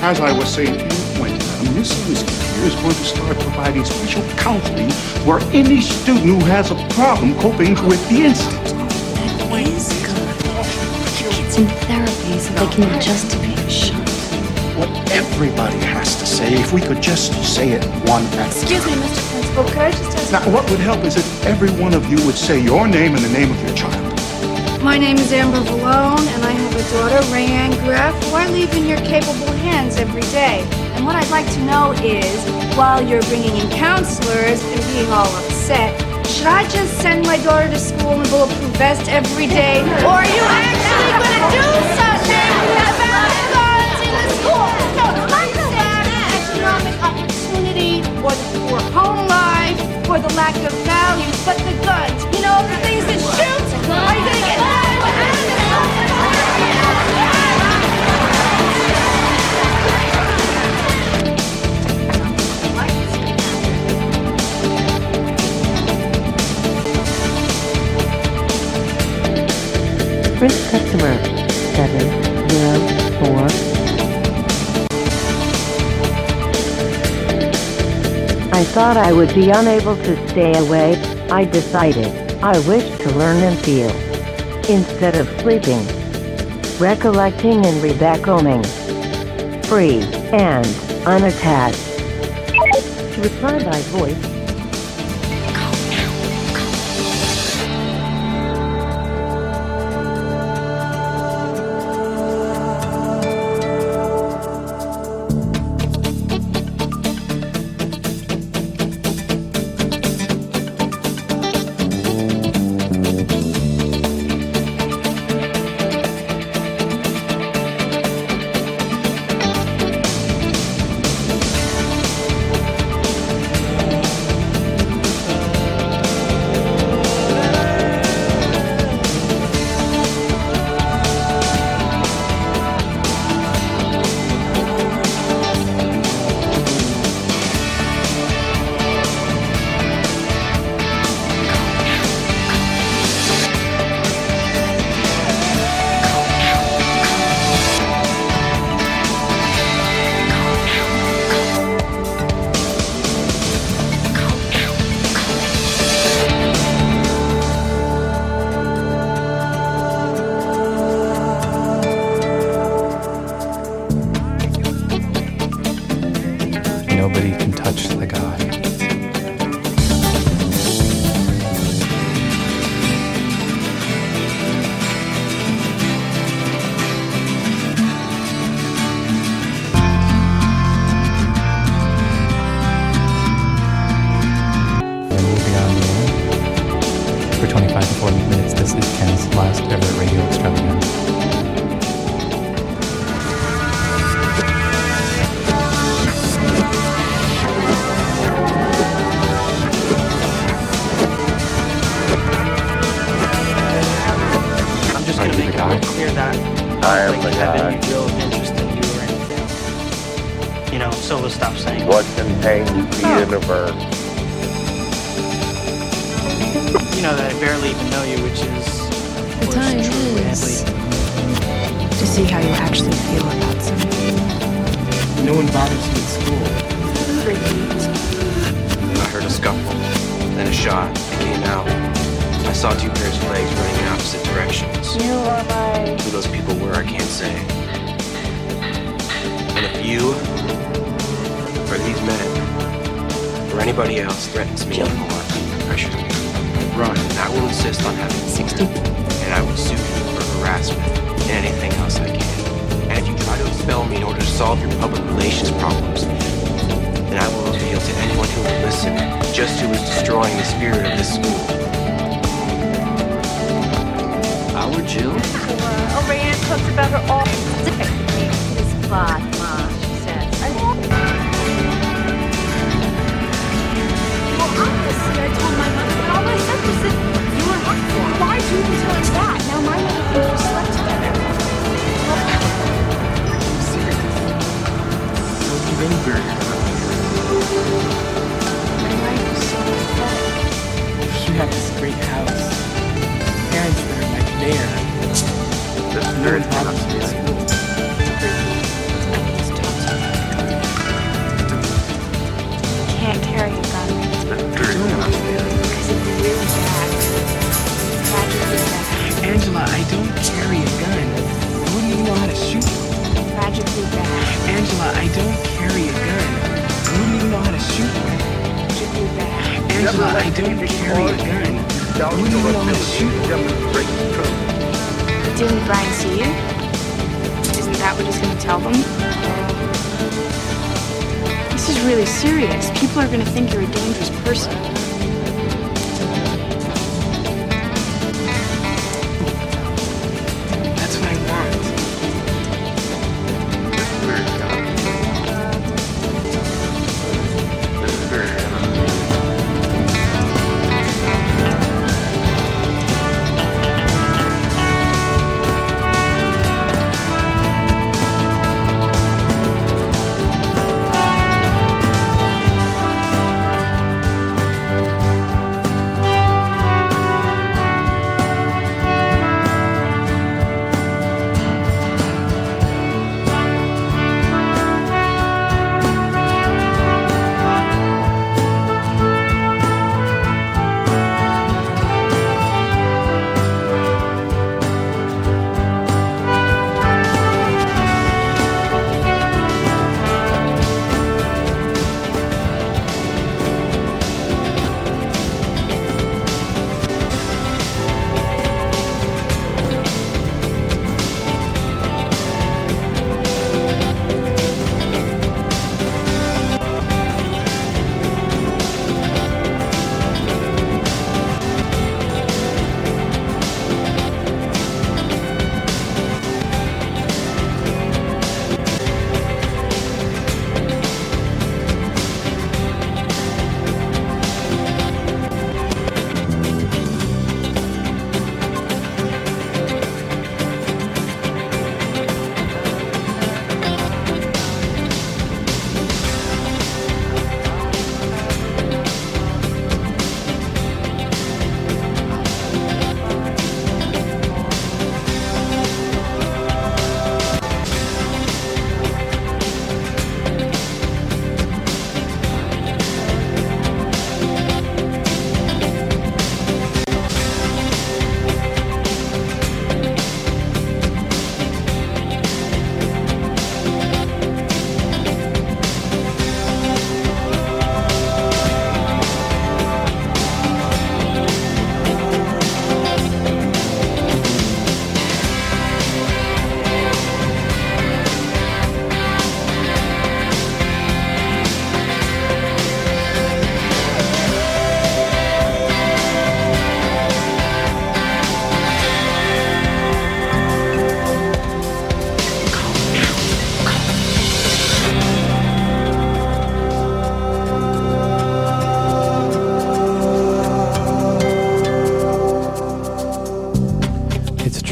as I was saying to you, when Miss Elizabeth here is going to start providing special counseling where any student who has a problem coping with the incident. That is good. Kids in therapy so they can adjust to being shot. What everybody has to say, if we could just say it one at Excuse me, Mr. Principal, could I just ask... Now, what would help is if every one of you would say your name and the name of your child. My name is Amber Vallon, and I have a daughter, Rayanne Graff, who I leave in your capable hands every day. And what I'd like to know is, while you're bringing in counselors and being all upset, should I just send my daughter to school in a bulletproof vest every day? Or are you actually going to do something life, or the lack of values, but the guns. You know, the things that shoot. Are you to get Sprint customer 704. I thought I would be unable to stay away. I decided I wished to learn and feel. Instead of sleeping, recollecting and rebecoming. Free and unattached. To reply by voice, I. I saw two pairs of legs running in opposite directions. You are my. Who those people were, I can't say. And if you, or these men, or anybody else threatens me anymore, I should run, and I will insist on having 60. And I will sue you for harassment and anything else I can. And if you try to expel me in order to solve your public relations problems. And I will reveal to anyone who will listen just who is destroying the spirit of this school. Our Jill? Oh, Rayanne talks about her all This plot, Ma, she says. Well, obviously, I told my mother, but all I said was that you were helpful. Why'd you tell her that? Now my mother thinks we slept together. You've been very My life was so pathetic. You have this great house. Parents that are like there. No problems with school. Can't carry a gun. Because it'd really bad. Tragically bad. Angela, I don't carry a gun. I wouldn't even know how to shoot. Tragically bad. Angela, I don't Angela, I don't carry a gun. I wouldn't even know how to shoot. But didn't Brian see you? Isn't that what he's going to tell them? This is really serious. People are going to think you're a dangerous person.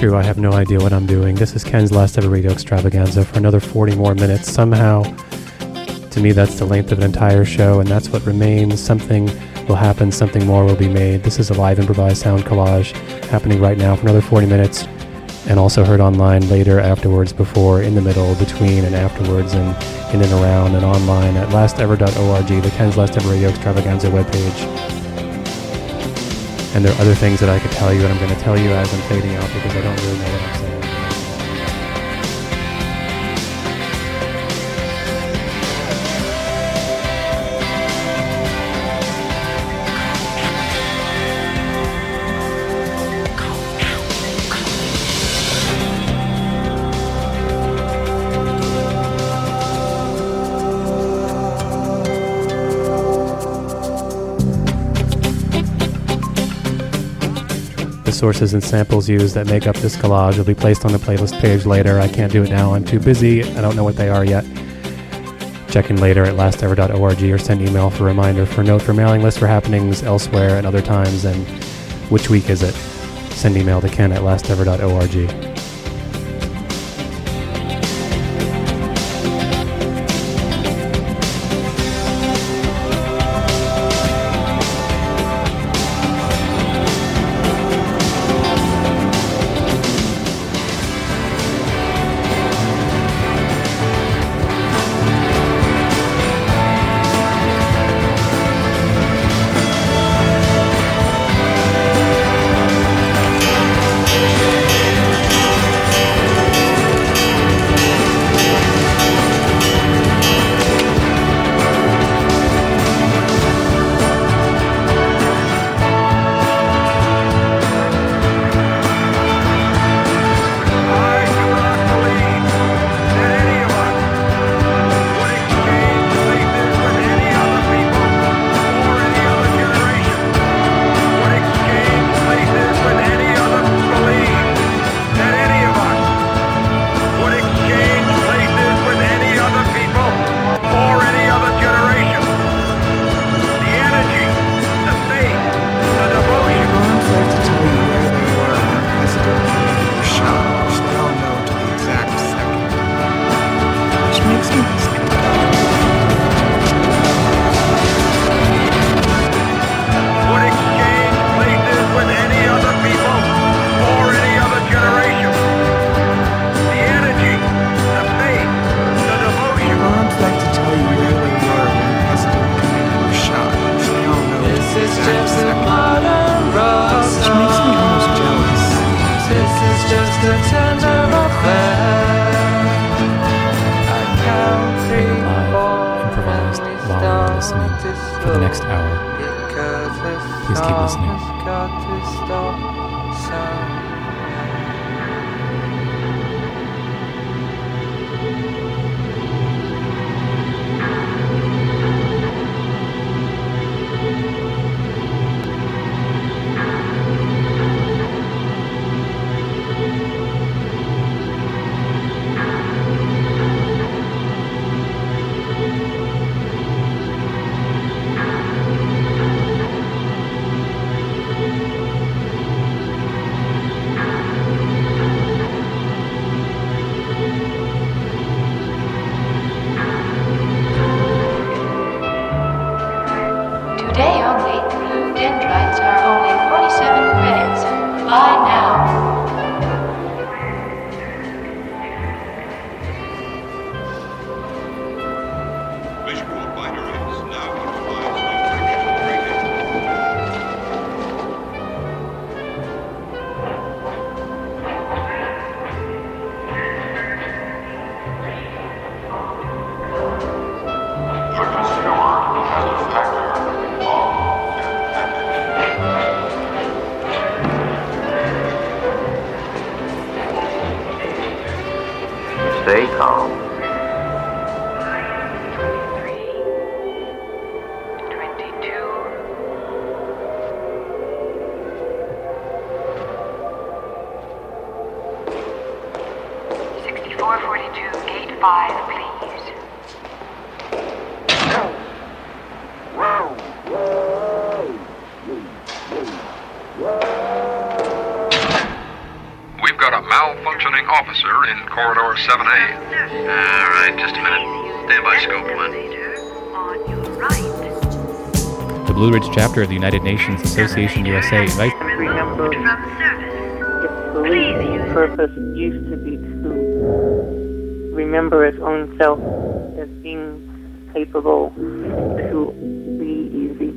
True. I have no idea what I'm doing. This is Ken's last ever radio extravaganza for another 40 more minutes. Somehow, to me, that's the length of an entire show, and that's what remains. Something will happen, something more will be made. This is a live improvised sound collage happening right now for another 40 minutes, and also heard online later, afterwards, before, in the middle, between, and afterwards, and in and around, and online at lastever.org, the Ken's Last Ever Radio Extravaganza webpage. And there are other things that I could tell you, and I'm going to tell you as I'm fading out because I don't really know what I'm sources and samples used that make up this collage will be placed on the playlist page later. I can't do it now. I'm too busy. I don't know what they are yet. Check in later at lastever.org or send email for reminder for note for mailing list for happenings elsewhere and other times and which week is it. Send email to ken at lastever.org. chapter of the United Nations Association USA Vice. Remember, its belief purpose used to be to remember its own self as being capable to be easy.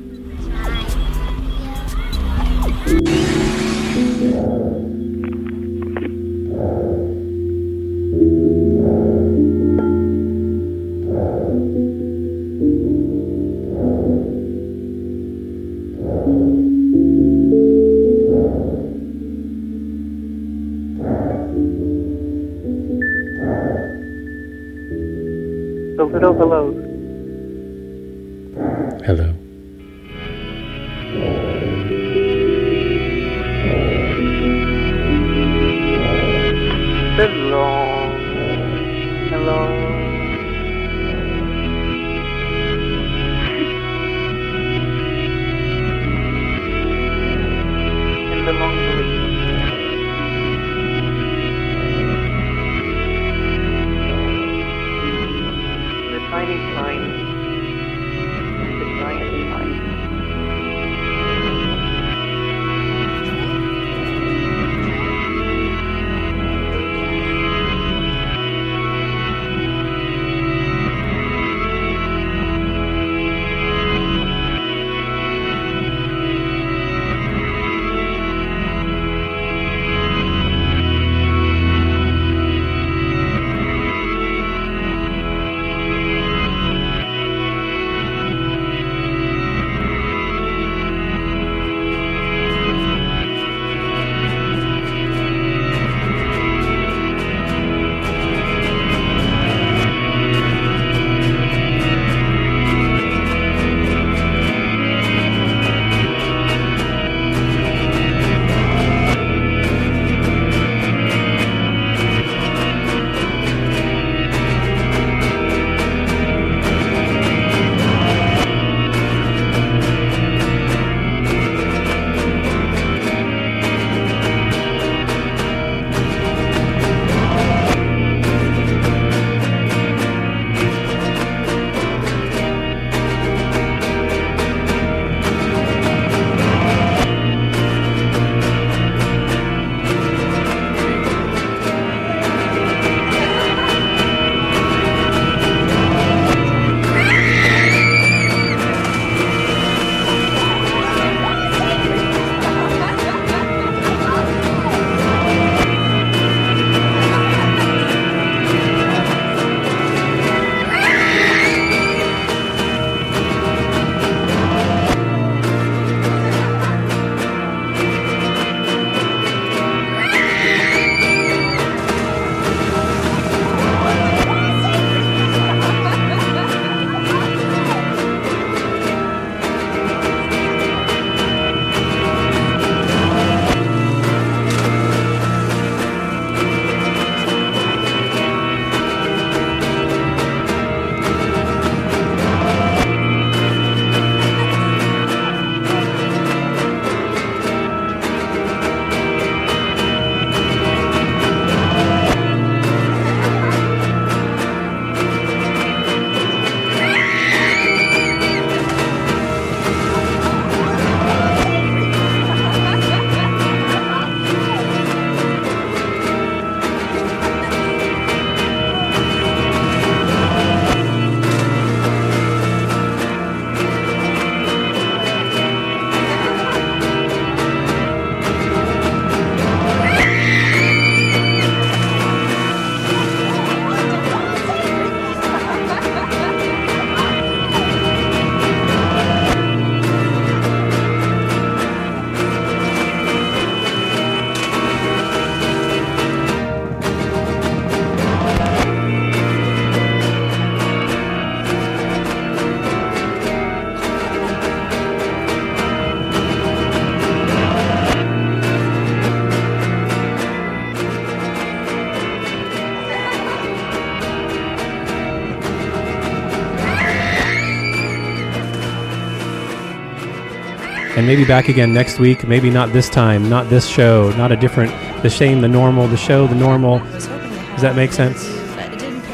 Maybe back again next week. Maybe not this time, not this show, not a different, the same, the normal, the show, the normal. Does that make sense?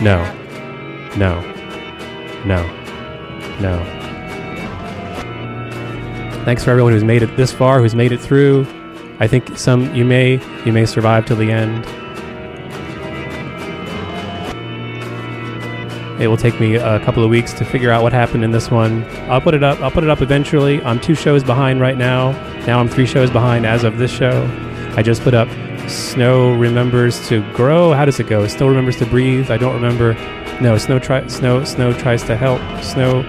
No. No. No. No. Thanks for everyone who's made it this far, who's made it through. I think some you may you may survive till the end. It will take me a couple of weeks to figure out what happened in this one. I'll put it up. I'll put it up eventually. I'm two shows behind right now. Now I'm three shows behind as of this show. I just put up Snow remembers to grow. How does it go? Snow remembers to breathe. I don't remember. No, Snow try Snow Snow tries to help. Snow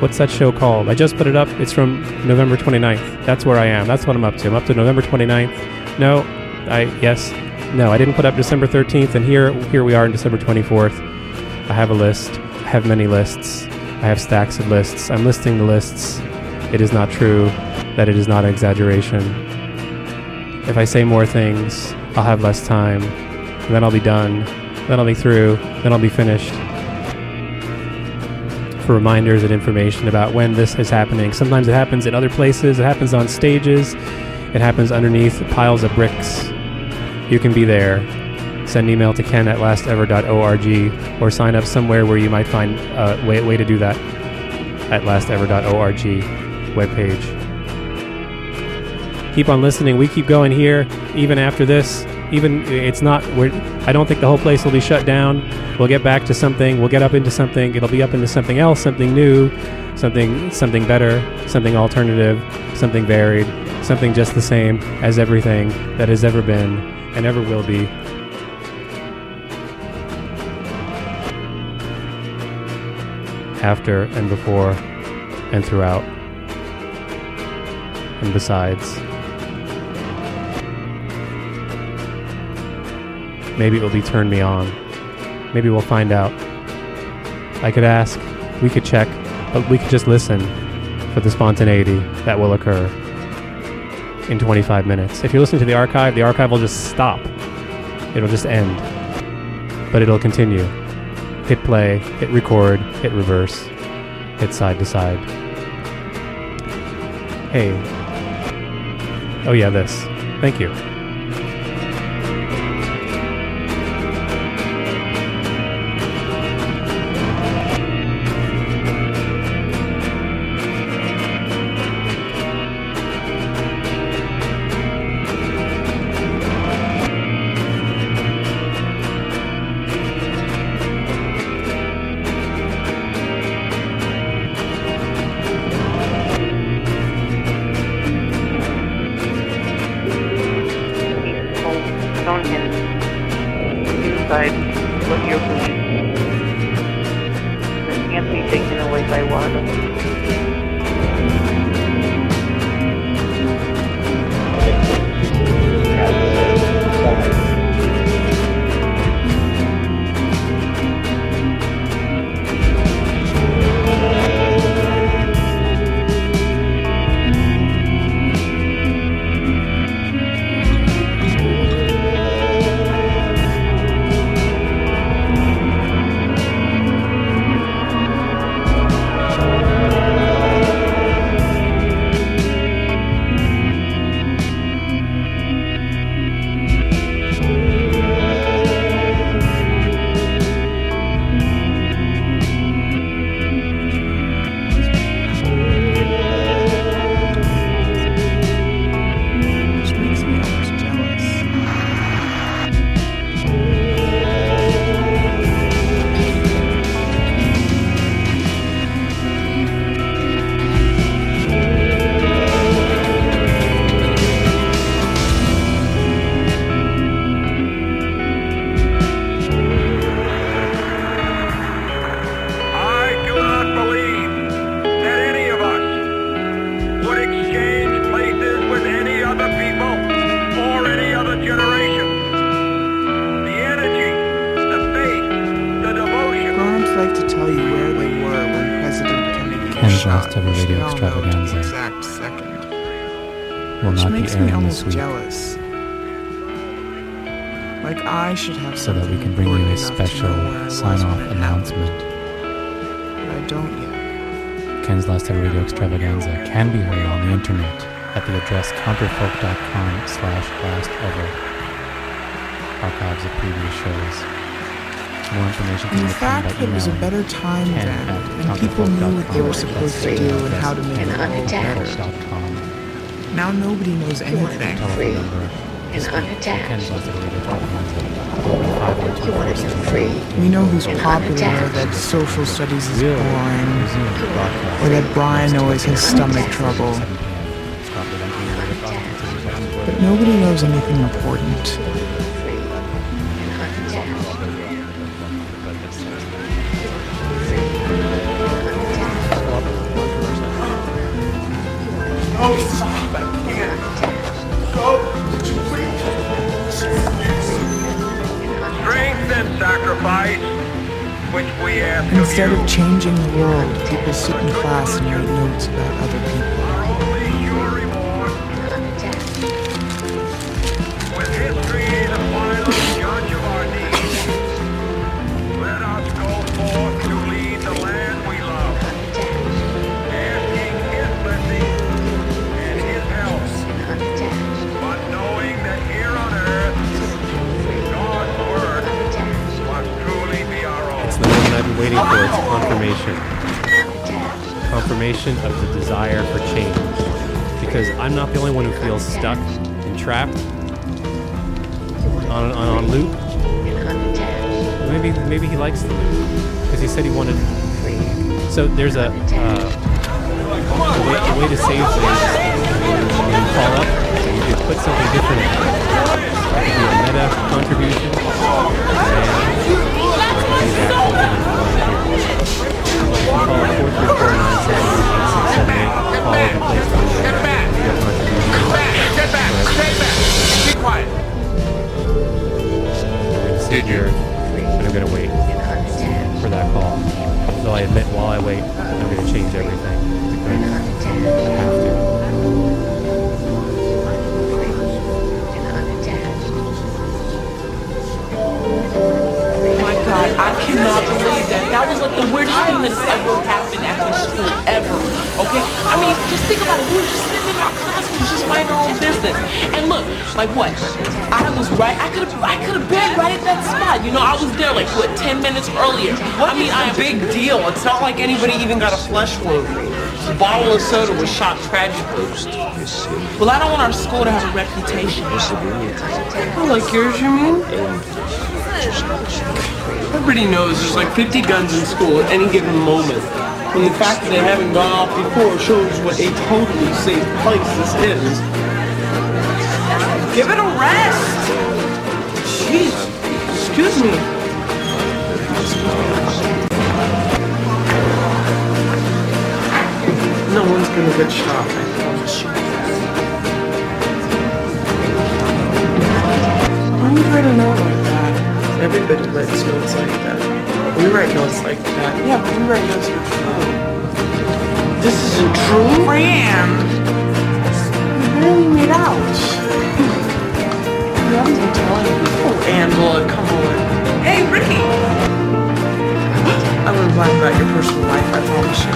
What's that show called? I just put it up. It's from November 29th. That's where I am. That's what I'm up to. I'm up to November 29th. No, I yes. No, I didn't put up December 13th and here here we are in December 24th. I have a list. I have many lists. I have stacks of lists. I'm listing the lists. It is not true that it is not an exaggeration. If I say more things, I'll have less time. And then I'll be done. Then I'll be through. Then I'll be finished. For reminders and information about when this is happening. Sometimes it happens in other places. It happens on stages. It happens underneath piles of bricks. You can be there. Send an email to ken at lastever.org or sign up somewhere where you might find a way, way to do that at lastever.org webpage. Keep on listening. We keep going here even after this. Even it's not. We're, I don't think the whole place will be shut down. We'll get back to something. We'll get up into something. It'll be up into something else, something new, something something better, something alternative, something varied, something just the same as everything that has ever been and ever will be. After and before and throughout and besides. Maybe it will be turn me on. Maybe we'll find out. I could ask, we could check, but we could just listen for the spontaneity that will occur in 25 minutes. If you listen to the archive, the archive will just stop. It'll just end. But it'll continue. Hit play, hit record, hit reverse, hit side to side. Hey. Oh, yeah, this. Thank you. And unattached. You want to be free. We know who's and popular, unattached. that social studies is boring, or that Brian always has stomach trouble. But nobody knows anything important. Instead of changing the world, people sit in class and write notes about other people. For its confirmation. Confirmation of the desire for change. Because I'm not the only one who feels stuck and trapped on, on, on loop. Maybe maybe he likes the loop because he said he wanted. So there's a, uh, a, way, a way to save things you fall up. So you could put something different in. It could be a meta contribution. And did you? And I'm gonna wait for that call. So I admit while I wait, I'm gonna change everything. I cannot believe that. That was like the weirdest thing that's ever happened at this school ever. Okay? I mean, just think about it. We were just sitting in our classrooms, just minding our own business. And look, like what? I was right. I could have I could have been right at that spot. You know, I was there like what, ten minutes earlier. What I mean I the big deal? It's not like anybody even got a flesh wound. The bottle of soda was shot tragically. Well, I don't want our school to have a reputation. Oh, like yours, you mean? Everybody knows there's like 50 guns in school at any given moment. And the fact that they haven't gone off before shows what a totally safe place this is. Give it a rest! Jeez, excuse me. No one's gonna get shot, I promise you. Why you write a note like that? Everybody writes notes like that. We write notes like that. Yeah, we write notes with true. This isn't true? You barely made out. You haven't. Oh, Angela, come on. Hey, Ricky! I wouldn't lie about your personal life, I promise you.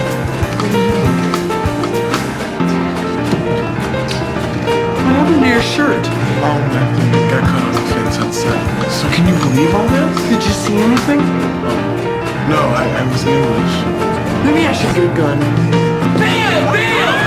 What happened to your shirt? Oh, nothing. Got cut off the fence outside. So can you believe all this? Did you see anything? No, I, I was in English. Maybe I should get a gun. Bam! Bam!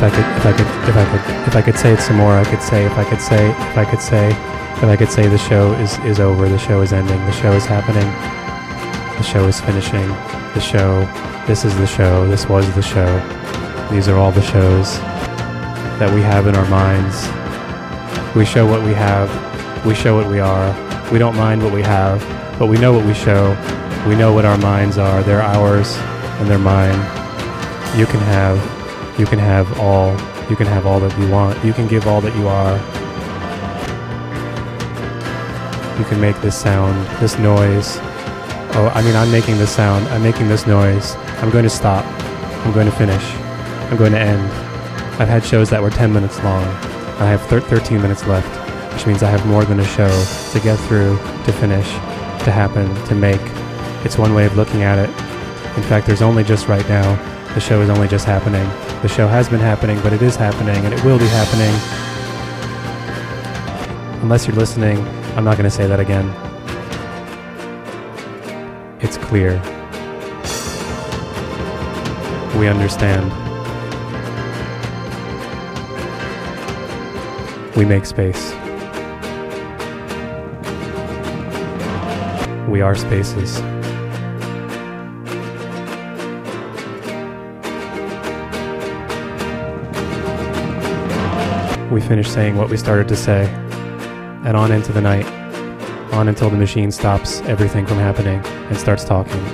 If I could, if I could, if I could, if I could say it some more, I could say, if I could say, if I could say, if I could say the show is, is over, the show is ending, the show is happening, the show is finishing, the show, this is the show, this was the show, these are all the shows that we have in our minds. We show what we have, we show what we are, we don't mind what we have, but we know what we show, we know what our minds are, they're ours and they're mine. You can have, you can have all, you can have all that you want, you can give all that you are. You can make this sound, this noise. Oh, I mean, I'm making this sound, I'm making this noise. I'm going to stop. I'm going to finish. I'm going to end. I've had shows that were 10 minutes long. I have thir- 13 minutes left, which means I have more than a show to get through, to finish, to happen, to make. It's one way of looking at it. In fact, there's only just right now. The show is only just happening. The show has been happening, but it is happening, and it will be happening. Unless you're listening, I'm not going to say that again. It's clear. We understand. We make space. We are spaces. We finish saying what we started to say, and on into the night, on until the machine stops everything from happening and starts talking.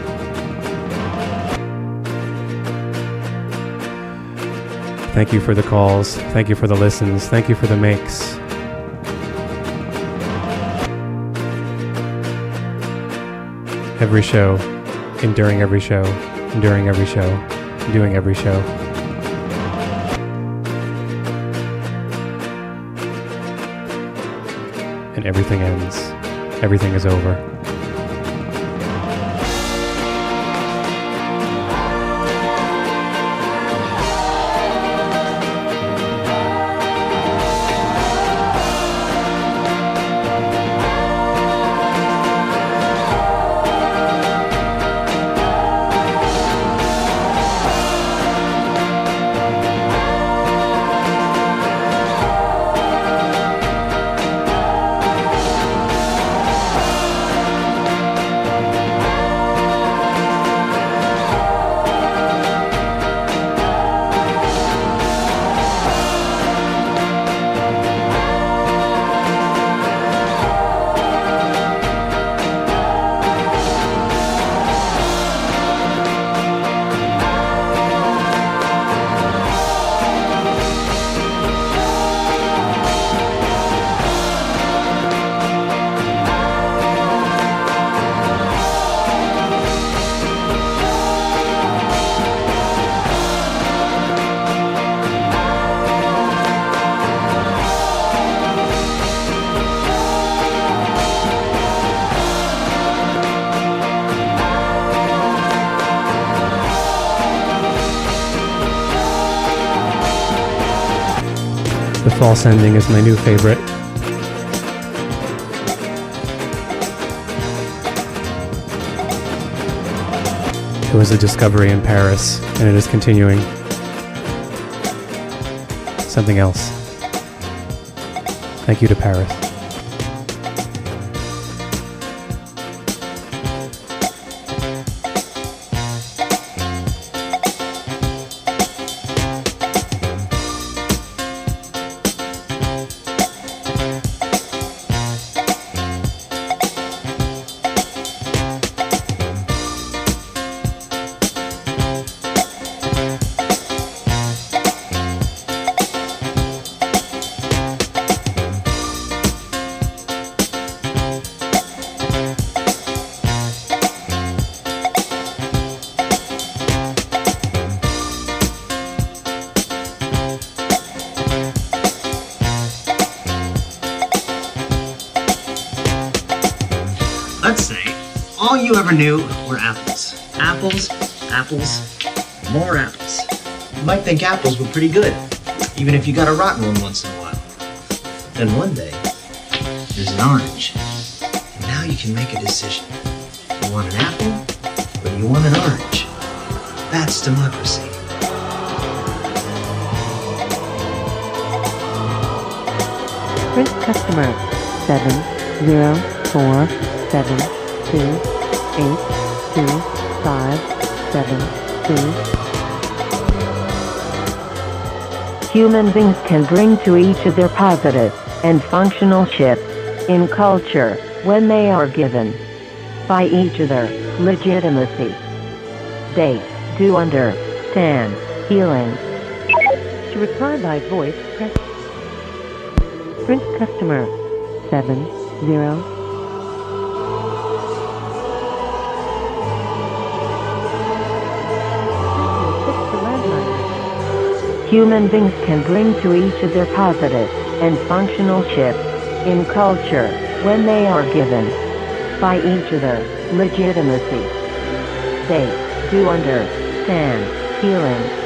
Thank you for the calls. Thank you for the listens. Thank you for the makes. Every show, enduring every show, enduring every show, doing every show. Everything ends. Everything is over. False ending is my new favorite. It was a discovery in Paris, and it is continuing. Something else. Thank you to Paris. new were apples. Apples, apples, more apples. You might think apples were pretty good, even if you got a rotten one once in a while. Then one day, there's an orange. And now you can make a decision. You want an apple, or you want an orange? That's democracy. Print customer seven zero four seven two eight two five seven two. Human beings can bring to each of other positive and functional shifts in culture when they are given by each other legitimacy. They do understand healing. To reply by voice, press print customer seven zero Human beings can bring to each other positive and functional shifts in culture when they are given by each other legitimacy. They do understand healing.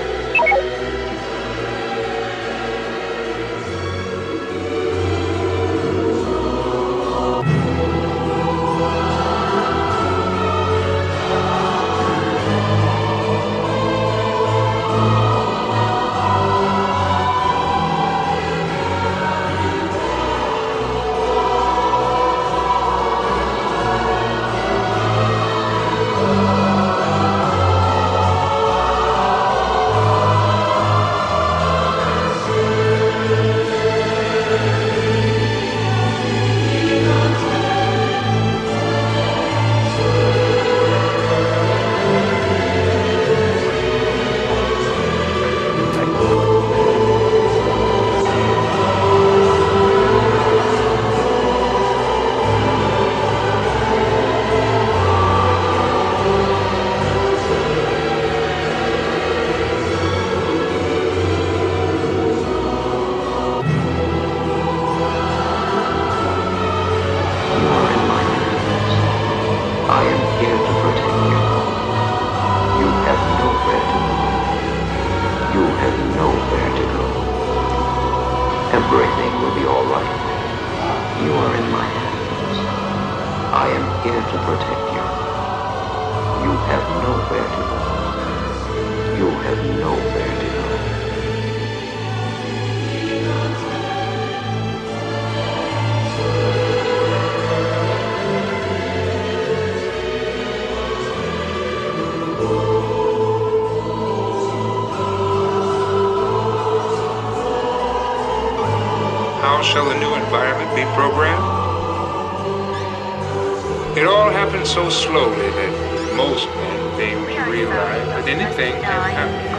Slowly that most men fail to realize that anything can happen.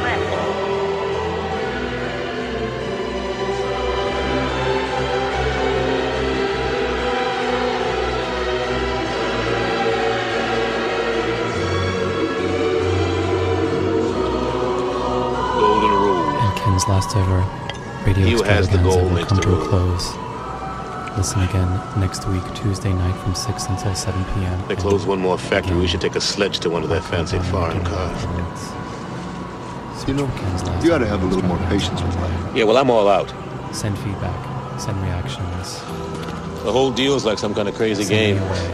Golden rule. And Ken's last ever radio He has the extravaganza goal will come to a close. Listen again next week, Tuesday night from 6 until 7 p.m. They close one more factory. We should take a sledge to one of their fancy foreign cars. You know, You ought to have a little more patience with life. Yeah, well, I'm all out. Send feedback, send reactions. The whole deal's like some kind of crazy Send game. away.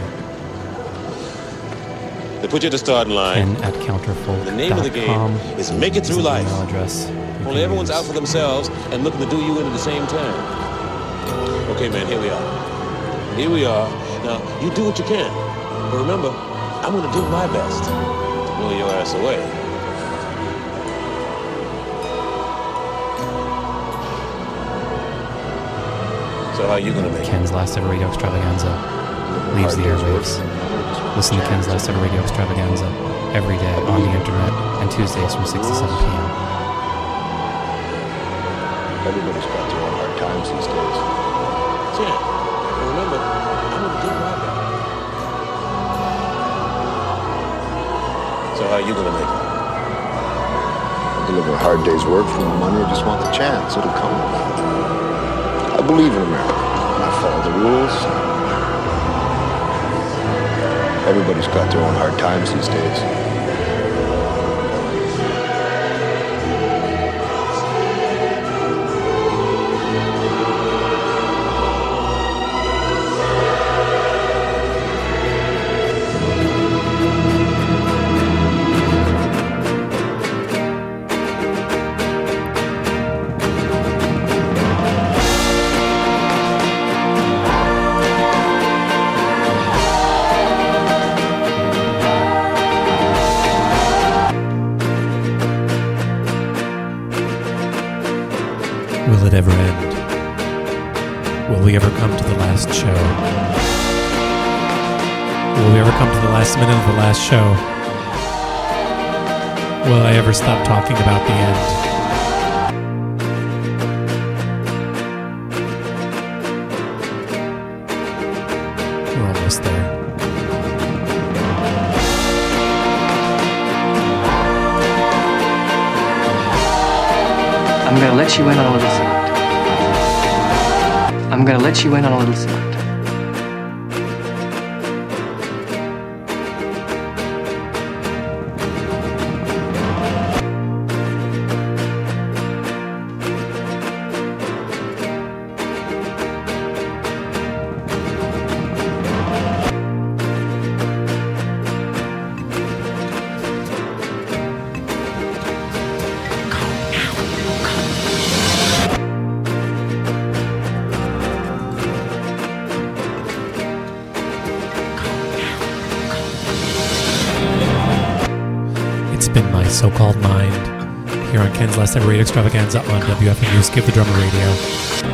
They put you at the starting line. Ken at counterfolk.com. The name of the game is make it through life. Email address. Only everyone's out for themselves and looking to do you in at the same time. Okay, man, here we are. Here we are. Now, you do what you can. But remember, I'm going to do my best to blow your ass away. So how are you going to make it? Ken's last ever radio extravaganza leaves the airwaves. Listen to Ken's last ever radio extravaganza every day on the internet and Tuesdays from 6 to 7 p.m. Everybody's got their own hard times these days. Yeah. But remember, I'm going to do my best. So how are you going to make it? I deliver a hard day's work for my money. I just want the chance. It'll come. I believe in America. I follow the rules. Everybody's got their own hard times these days. Last show. Will I ever stop talking about the end? I'm gonna let you in on a little secret. I'm gonna let you in on a little secret. Radio Extravaganza on WFMU's Give the Drummer Radio.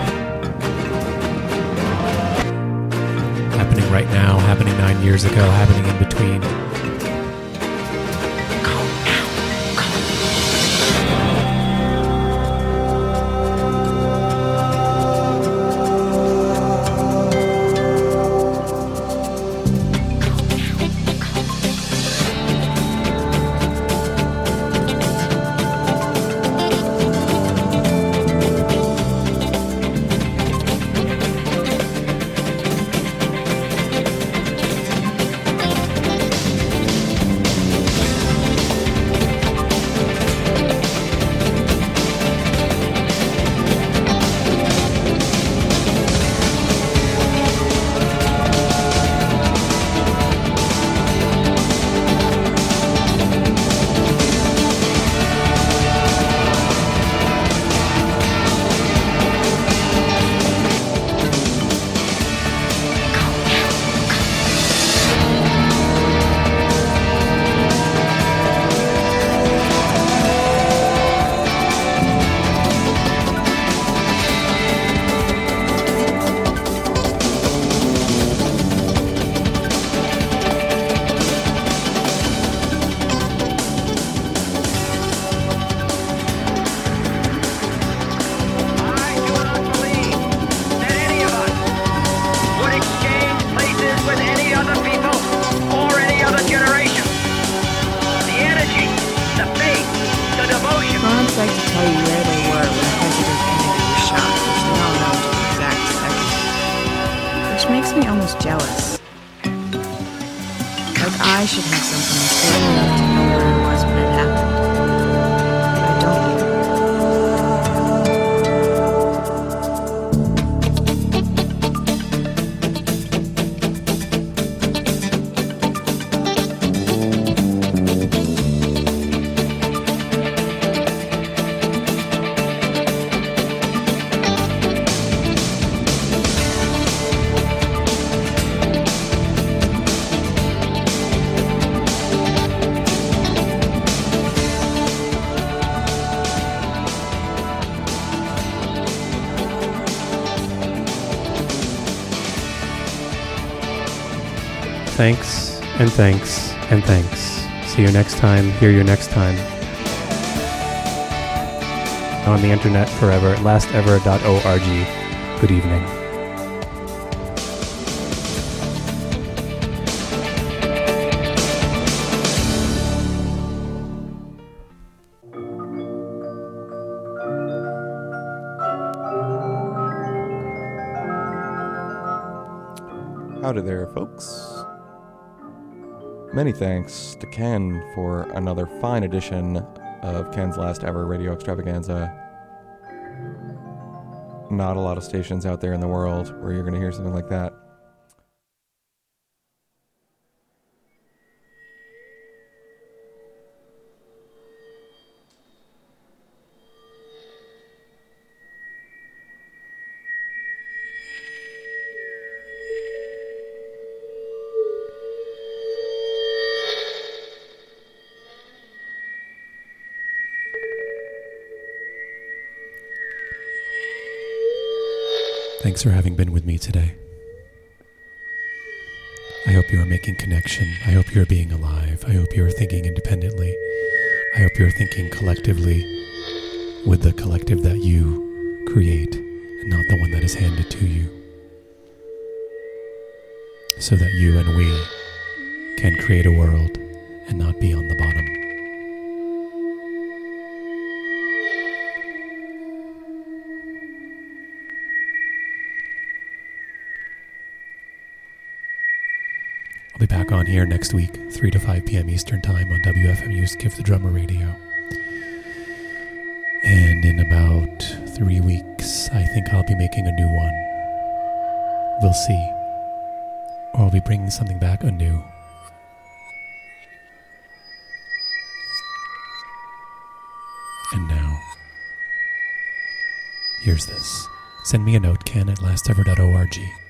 Thanks and thanks. See you next time. Hear you next time. On the internet forever, lastever.org. Good evening. Thanks to Ken for another fine edition of Ken's last ever radio extravaganza. Not a lot of stations out there in the world where you're going to hear something like that. Thanks for having been with me today. I hope you are making connection. I hope you're being alive. I hope you are thinking independently. I hope you're thinking collectively with the collective that you create and not the one that is handed to you. So that you and we can create a world and not be on the bottom. I'll be back on here next week, 3 to 5 p.m. Eastern Time on WFMU's Give the Drummer Radio. And in about three weeks, I think I'll be making a new one. We'll see. Or I'll be bringing something back anew. And now, here's this. Send me a note, ken at lastever.org.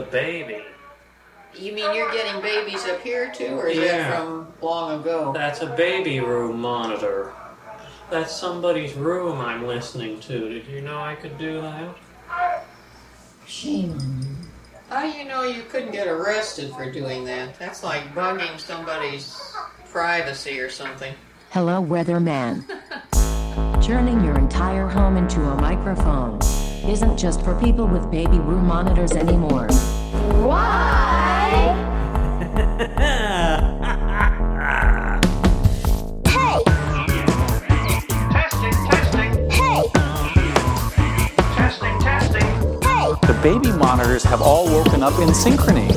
The baby. You mean you're getting babies up here too, or is Yeah. that from long ago? That's a baby room monitor. That's somebody's room I'm listening to. Did you know I could do that? Shame on you. How do you know you couldn't get arrested for doing that? That's like bugging somebody's privacy or something. Hello, weatherman. Turning your entire home into a microphone isn't just for people with baby room monitors anymore. Baby monitors have all woken up in synchrony.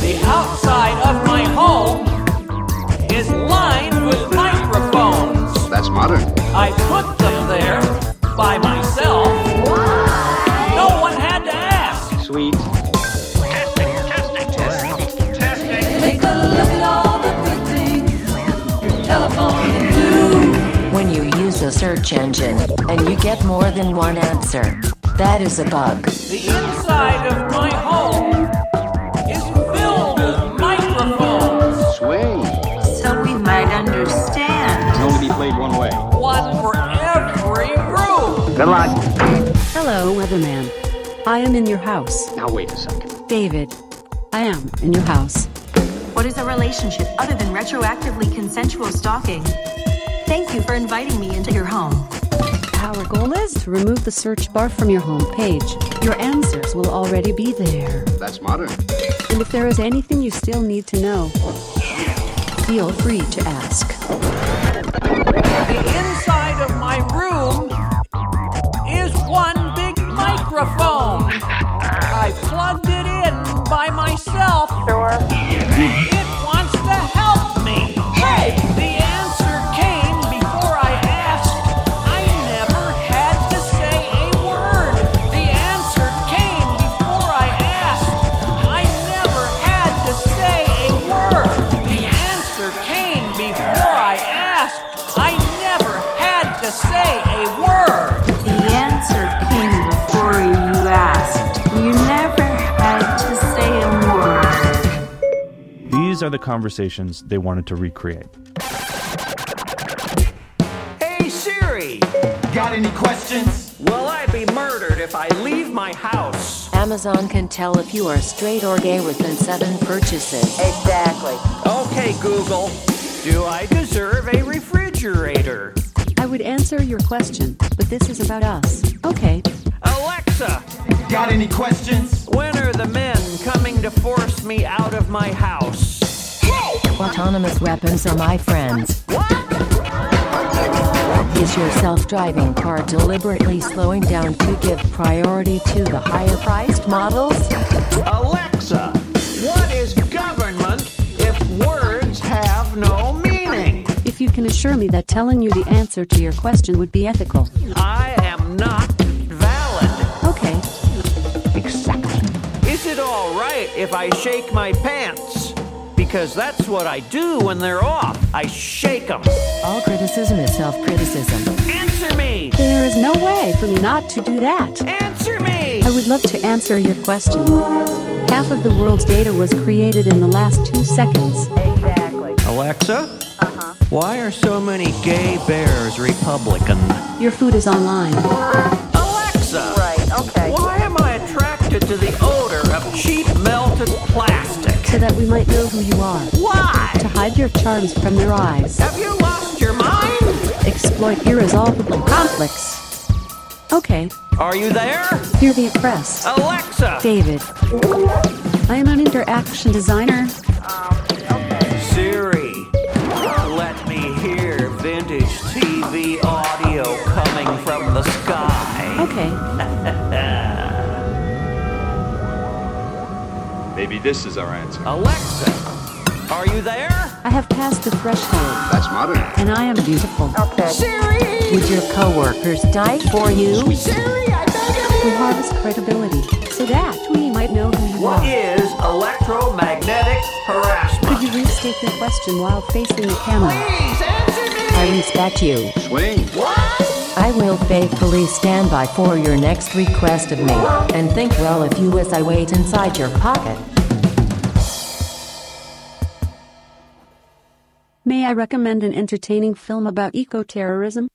The outside of my home is lined with microphones. That's modern. I put search engine and you get more than one answer, that is a bug. The inside of my home is filled with microphones. Swing. So we might understand. It Can only be played one way. One for every room. Good luck. Hello, Weatherman. I am in your house. Now wait a second. David, I am in your house. What is a relationship other than retroactively consensual stalking? Thank you for inviting me into your home. Our goal is to remove the search bar from your home page. Your answers will already be there. That's modern. And if there is anything you still need to know, feel free to ask. The inside of my room is one big microphone. I plugged it in by myself. It are the conversations they wanted to recreate. Hey Siri! Got any questions? Will I be murdered if I leave my house? Amazon can tell if you are straight or gay within seven purchases. Exactly. Okay, Google. Do I deserve a refrigerator? I would answer your question, but this is about us. Okay. Alexa! Got any questions? When are the men coming to force me out of my house? Autonomous weapons are my friends. Is your self-driving car deliberately slowing down to give priority to the higher-priced models? Alexa! What is government if words have no meaning? If you can assure me that telling you the answer to your question would be ethical. I am not valid. Okay. Exactly. Is it all right if I shake my pants? Because that's what I do when they're off. I shake them. All criticism is self-criticism. Answer me! There is no way for me not to do that. Answer me! I would love to answer your question. Half of the world's data was created in the last two seconds. Exactly. Alexa, Uh huh. Why are so many gay bears Republican? Your food is online. Alexa! Right, okay. Why am I attracted to the odor of cheap melted plastic? So that we might know who you are. Why? To hide your charms from their eyes. Have you lost your mind? Exploit irresolvable conflicts. Okay. Are you there? Hear the oppressed. Alexa! David. I am an interaction designer. Okay. Siri, let me hear vintage TV audio coming from the sky. Okay. Maybe this is our answer. Alexa, are you there? I have passed the threshold. That's modern. And I am beautiful. Okay. Siri! Would your coworkers die for you? Siri, I beg We harvest credibility so that we might know who you What are. What is electromagnetic harassment? Could you restate your question while facing the camera? Please answer me! I respect you. Swing. What? I will faithfully stand by for your next request of me, and think well of you as I wait inside your pocket. May I recommend an entertaining film about eco-terrorism?